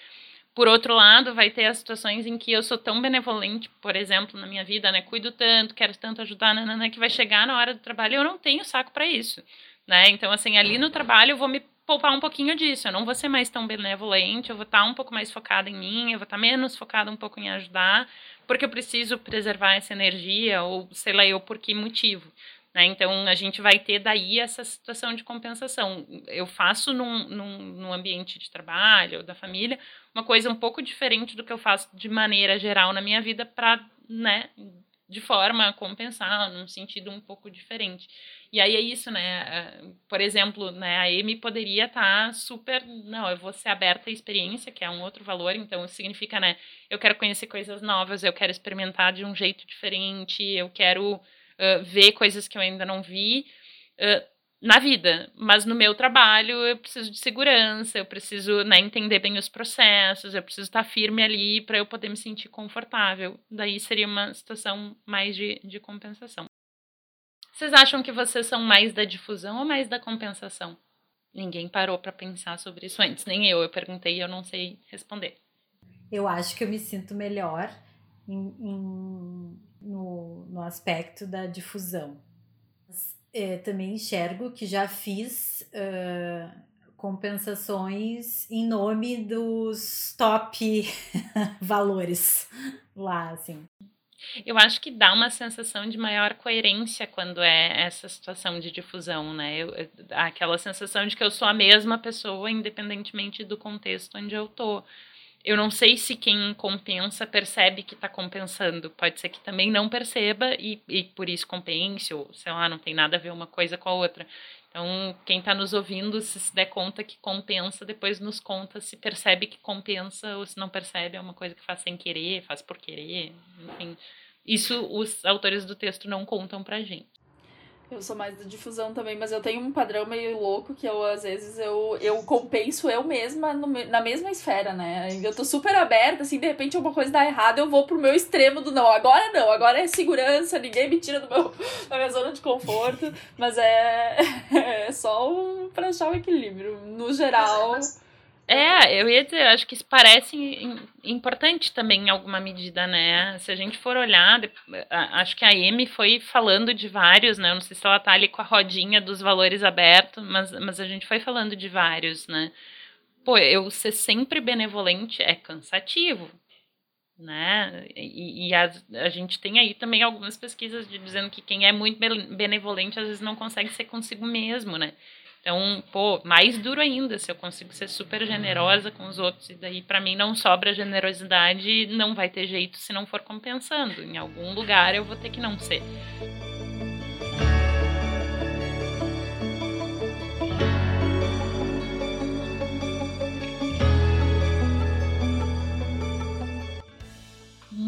Por outro lado, vai ter as situações em que eu sou tão benevolente, por exemplo, na minha vida, né? Cuido tanto, quero tanto ajudar, nanana, que vai chegar na hora do trabalho e eu não tenho saco para isso, né? Então, assim, ali no trabalho eu vou me poupar um pouquinho disso. Eu não vou ser mais tão benevolente, eu vou estar um pouco mais focada em mim, eu vou estar menos focada um pouco em ajudar, porque eu preciso preservar essa energia, ou sei lá eu por que motivo. Né? Então, a gente vai ter daí essa situação de compensação. Eu faço num, num, num, ambiente de trabalho ou da família uma coisa um pouco diferente do que eu faço de maneira geral na minha vida para, né, de forma a compensar, num sentido um pouco diferente. E aí é isso, né? É, por exemplo, né, a Amy poderia estar tá super. Não, eu vou ser aberta à experiência, que é um outro valor, então significa, né? Eu quero conhecer coisas novas, eu quero experimentar de um jeito diferente, eu quero ver coisas que eu ainda não vi uh, na vida. Mas no meu trabalho eu preciso de segurança, eu preciso né, entender bem os processos, eu preciso estar firme ali para eu poder me sentir confortável. Daí seria uma situação mais de, de compensação. Vocês acham que vocês são mais da difusão ou mais da compensação? Ninguém parou para pensar sobre isso antes, nem eu. Eu perguntei e eu não sei responder. Eu acho que eu me sinto melhor em, em aspecto da difusão. É, também enxergo que já fiz uh, compensações em nome dos top *laughs* valores lá, assim. Eu acho que dá uma sensação de maior coerência quando é essa situação de difusão, né? Eu, aquela sensação de que eu sou a mesma pessoa, independentemente do contexto onde eu tô eu não sei se quem compensa percebe que está compensando. Pode ser que também não perceba e, e por isso compense, ou sei lá, não tem nada a ver uma coisa com a outra. Então, quem está nos ouvindo, se se der conta que compensa, depois nos conta se percebe que compensa ou se não percebe, é uma coisa que faz sem querer, faz por querer, enfim. Isso os autores do texto não contam pra gente. Eu sou mais da difusão também, mas eu tenho um padrão meio louco que eu, às vezes, eu, eu compenso eu mesma no, na mesma esfera, né? Eu tô super aberta, assim, de repente alguma coisa dá errado, eu vou pro meu extremo do não. Agora não, agora é segurança, ninguém me tira do meu, *laughs* da minha zona de conforto, mas é, *laughs* é só um, pra achar o equilíbrio. No geral. É, eu ia dizer, acho que isso parece importante também em alguma medida, né? Se a gente for olhar, acho que a Amy foi falando de vários, né? Eu não sei se ela tá ali com a rodinha dos valores abertos, mas, mas a gente foi falando de vários, né? Pô, eu ser sempre benevolente é cansativo. né? E, e a, a, gente tem aí também algumas pesquisas de, dizendo que quem é muito benevolente às vezes não consegue ser consigo mesmo, né? Então, pô, mais duro ainda, se eu consigo ser super generosa com os outros e daí para mim não sobra generosidade, não vai ter jeito se não for compensando. Em algum lugar eu vou ter que não ser.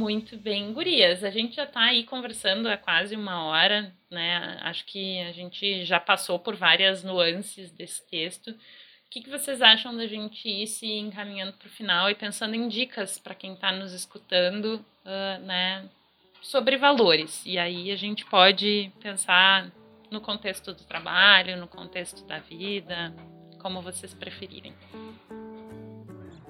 Muito bem, gurias. A gente já está aí conversando há quase uma hora, né? Acho que a gente já passou por várias nuances desse texto. O que, que vocês acham da gente ir se encaminhando para o final e pensando em dicas para quem está nos escutando, uh, né? Sobre valores. E aí a gente pode pensar no contexto do trabalho, no contexto da vida, como vocês preferirem.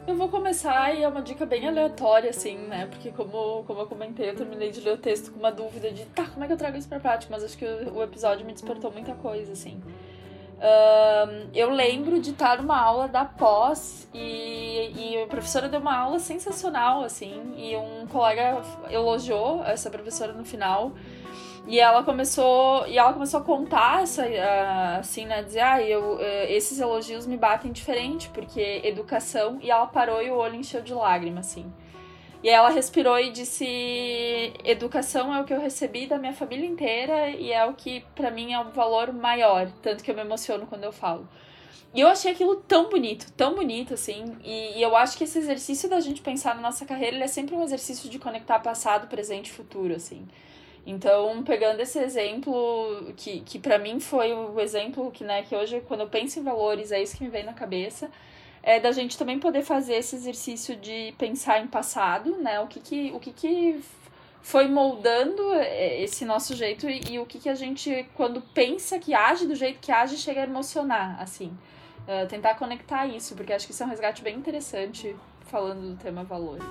Eu vou começar e é uma dica bem aleatória, assim, né? Porque como, como eu comentei, eu terminei de ler o texto com uma dúvida de tá, como é que eu trago isso pra prática? Mas acho que o, o episódio me despertou muita coisa, assim. Um, eu lembro de estar numa aula da pós e, e a professora deu uma aula sensacional, assim, e um colega elogiou essa professora no final. E ela começou, e ela começou a contar essa, assim, né, dizer, ah, eu, eh, esses elogios me batem diferente, porque educação, e ela parou e o olho encheu de lágrimas, assim. E ela respirou e disse: Educação é o que eu recebi da minha família inteira e é o que para mim é um valor maior, tanto que eu me emociono quando eu falo. E eu achei aquilo tão bonito, tão bonito, assim. E, e, eu acho que esse exercício da gente pensar na nossa carreira, ele é sempre um exercício de conectar passado, presente e futuro, assim. Então, pegando esse exemplo, que, que para mim foi o exemplo que, né, que hoje, quando eu penso em valores, é isso que me vem na cabeça, é da gente também poder fazer esse exercício de pensar em passado, né, o que que, o que, que foi moldando é, esse nosso jeito e, e o que, que a gente, quando pensa que age do jeito que age, chega a emocionar, assim. Uh, tentar conectar isso, porque acho que isso é um resgate bem interessante falando do tema valores.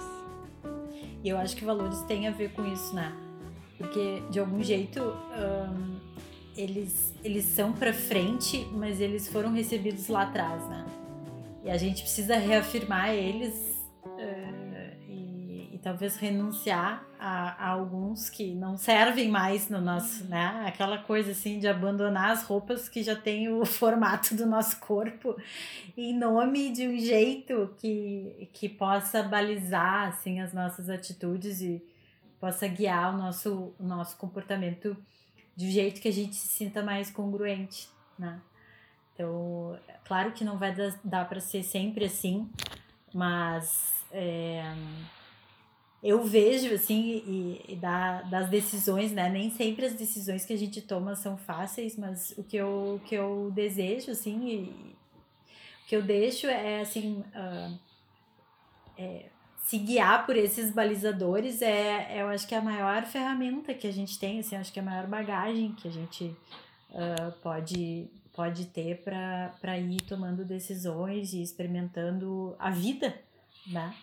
E eu acho que valores têm a ver com isso, né? Porque, de algum jeito, um, eles, eles são para frente, mas eles foram recebidos lá atrás, né? E a gente precisa reafirmar eles uh, e, e, talvez renunciar a, a, alguns que não servem mais no nosso, né? Aquela coisa assim de abandonar as roupas que já têm o *laughs* formato do nosso corpo em nome de um jeito que, que possa balizar assim as nossas atitudes e possa guiar o nosso, o nosso comportamento de um jeito que a gente se sinta mais congruente, né? Então, claro que não vai dar, dar para ser sempre assim, mas é, eu vejo assim e, e da, das decisões, né? Nem sempre as decisões que a gente toma são fáceis, mas o que eu, o que eu desejo, assim, e, o que eu deixo é assim. Uh, é, se guiar por esses balizadores é, eu acho que é a maior ferramenta que a gente tem, assim, acho que é a maior bagagem que a gente uh, pode, pode ter para ir tomando decisões e experimentando a vida, né?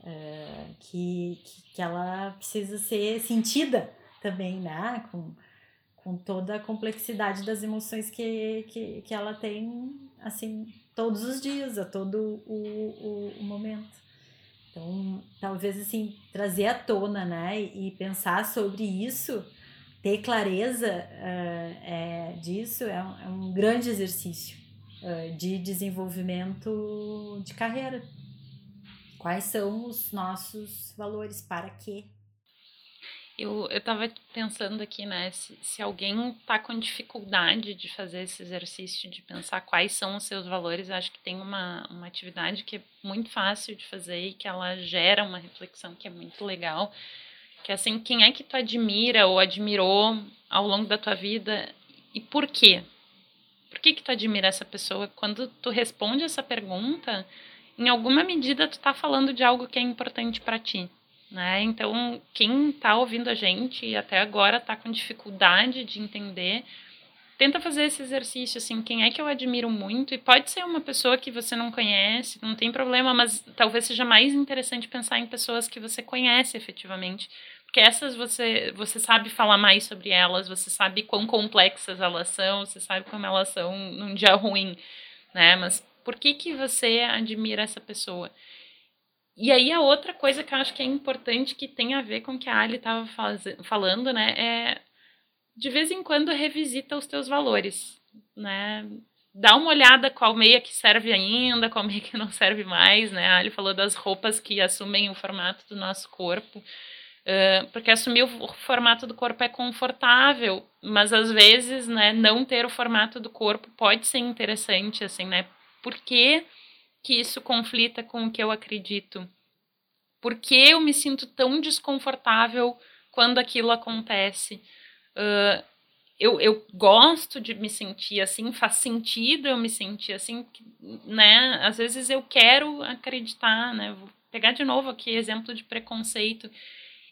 Uh, que, que, que ela precisa ser sentida também, né? Com, com toda a complexidade das emoções que, que, que ela tem, assim, todos os dias, a todo o, o, o momento. Então, talvez assim, trazer à tona, né, e pensar sobre isso, ter clareza uh, é, disso é um, é um, grande exercício uh, de desenvolvimento de carreira. Quais são os nossos valores? Para quê? Eu, eu tava pensando aqui, né, se, se alguém tá com dificuldade de fazer esse exercício de pensar quais são os seus valores, acho que tem uma, uma atividade que é muito fácil de fazer e que ela gera uma reflexão que é muito legal, que é assim, quem é que tu admira ou admirou ao longo da tua vida e por quê? Por que que tu admira essa pessoa? Quando tu responde essa pergunta, em alguma medida tu tá falando de algo que é importante para ti né? Então, quem está ouvindo a gente e até agora está com dificuldade de entender, tenta fazer esse exercício, assim, quem é que eu admiro muito, e pode ser uma pessoa que você não conhece, não tem problema, mas talvez seja mais interessante pensar em pessoas que você conhece efetivamente, porque essas você, você sabe falar mais sobre elas, você sabe quão complexas elas são, você sabe como elas são num dia ruim, né, mas por que que você admira essa pessoa? E aí a outra coisa que eu acho que é importante, que tem a ver com o que a Ali estava falando, né, é de vez em quando revisita os teus valores, né? Dá uma olhada qual meia que serve ainda, qual meia que não serve mais, né? A Ali falou das roupas que assumem o formato do nosso corpo. Uh, porque assumir o formato do corpo é confortável, mas às vezes, né, não ter o formato do corpo pode ser interessante, assim, né? Por que, isso conflita com o que eu acredito? Por que eu me sinto tão desconfortável quando aquilo acontece? Uh, eu, eu gosto de me sentir assim, faz sentido eu me sentir assim, né? Às vezes eu quero acreditar, né? Vou pegar de novo aqui exemplo de preconceito.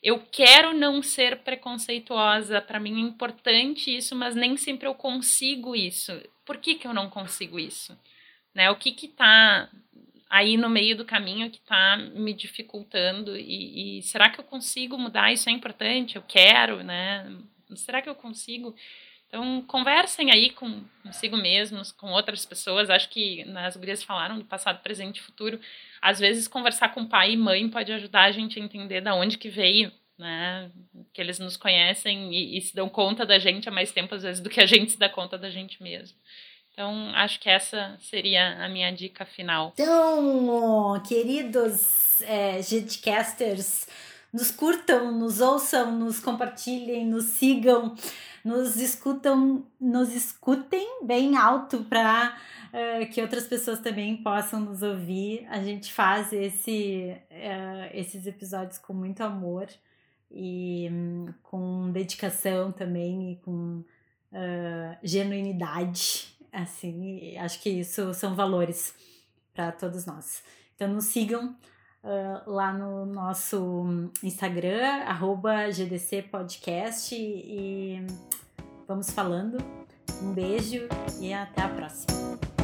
Eu quero não ser preconceituosa, para mim é importante isso, mas nem sempre eu consigo isso. Por que, que eu não consigo isso? Né? O que que tá aí no meio do caminho que está me dificultando e, e, será que eu consigo mudar? Isso é importante, eu quero, né? Será que eu consigo? Então, conversem aí com, consigo mesmos, com outras pessoas. Acho que né, as gurias falaram do passado, presente e futuro. Às vezes, conversar com pai e mãe pode ajudar a gente a entender da onde que veio, né? Que eles nos conhecem e, e se dão conta da gente há mais tempo, às vezes, do que a gente se dá conta da gente mesmo. Então, acho que essa seria a minha dica final. Então, queridos é, nos curtam, nos ouçam, nos compartilhem, nos sigam, nos escutam, nos escutem bem alto para uh, é, que outras pessoas também possam nos ouvir. A gente faz esse, uh, esses episódios com muito amor e um, com dedicação também e com uh, genuinidade Assim, acho que isso são valores para todos nós. Então, nos sigam uh, lá no nosso Instagram, arroba GDC Podcast, e vamos falando. Um beijo e até a próxima.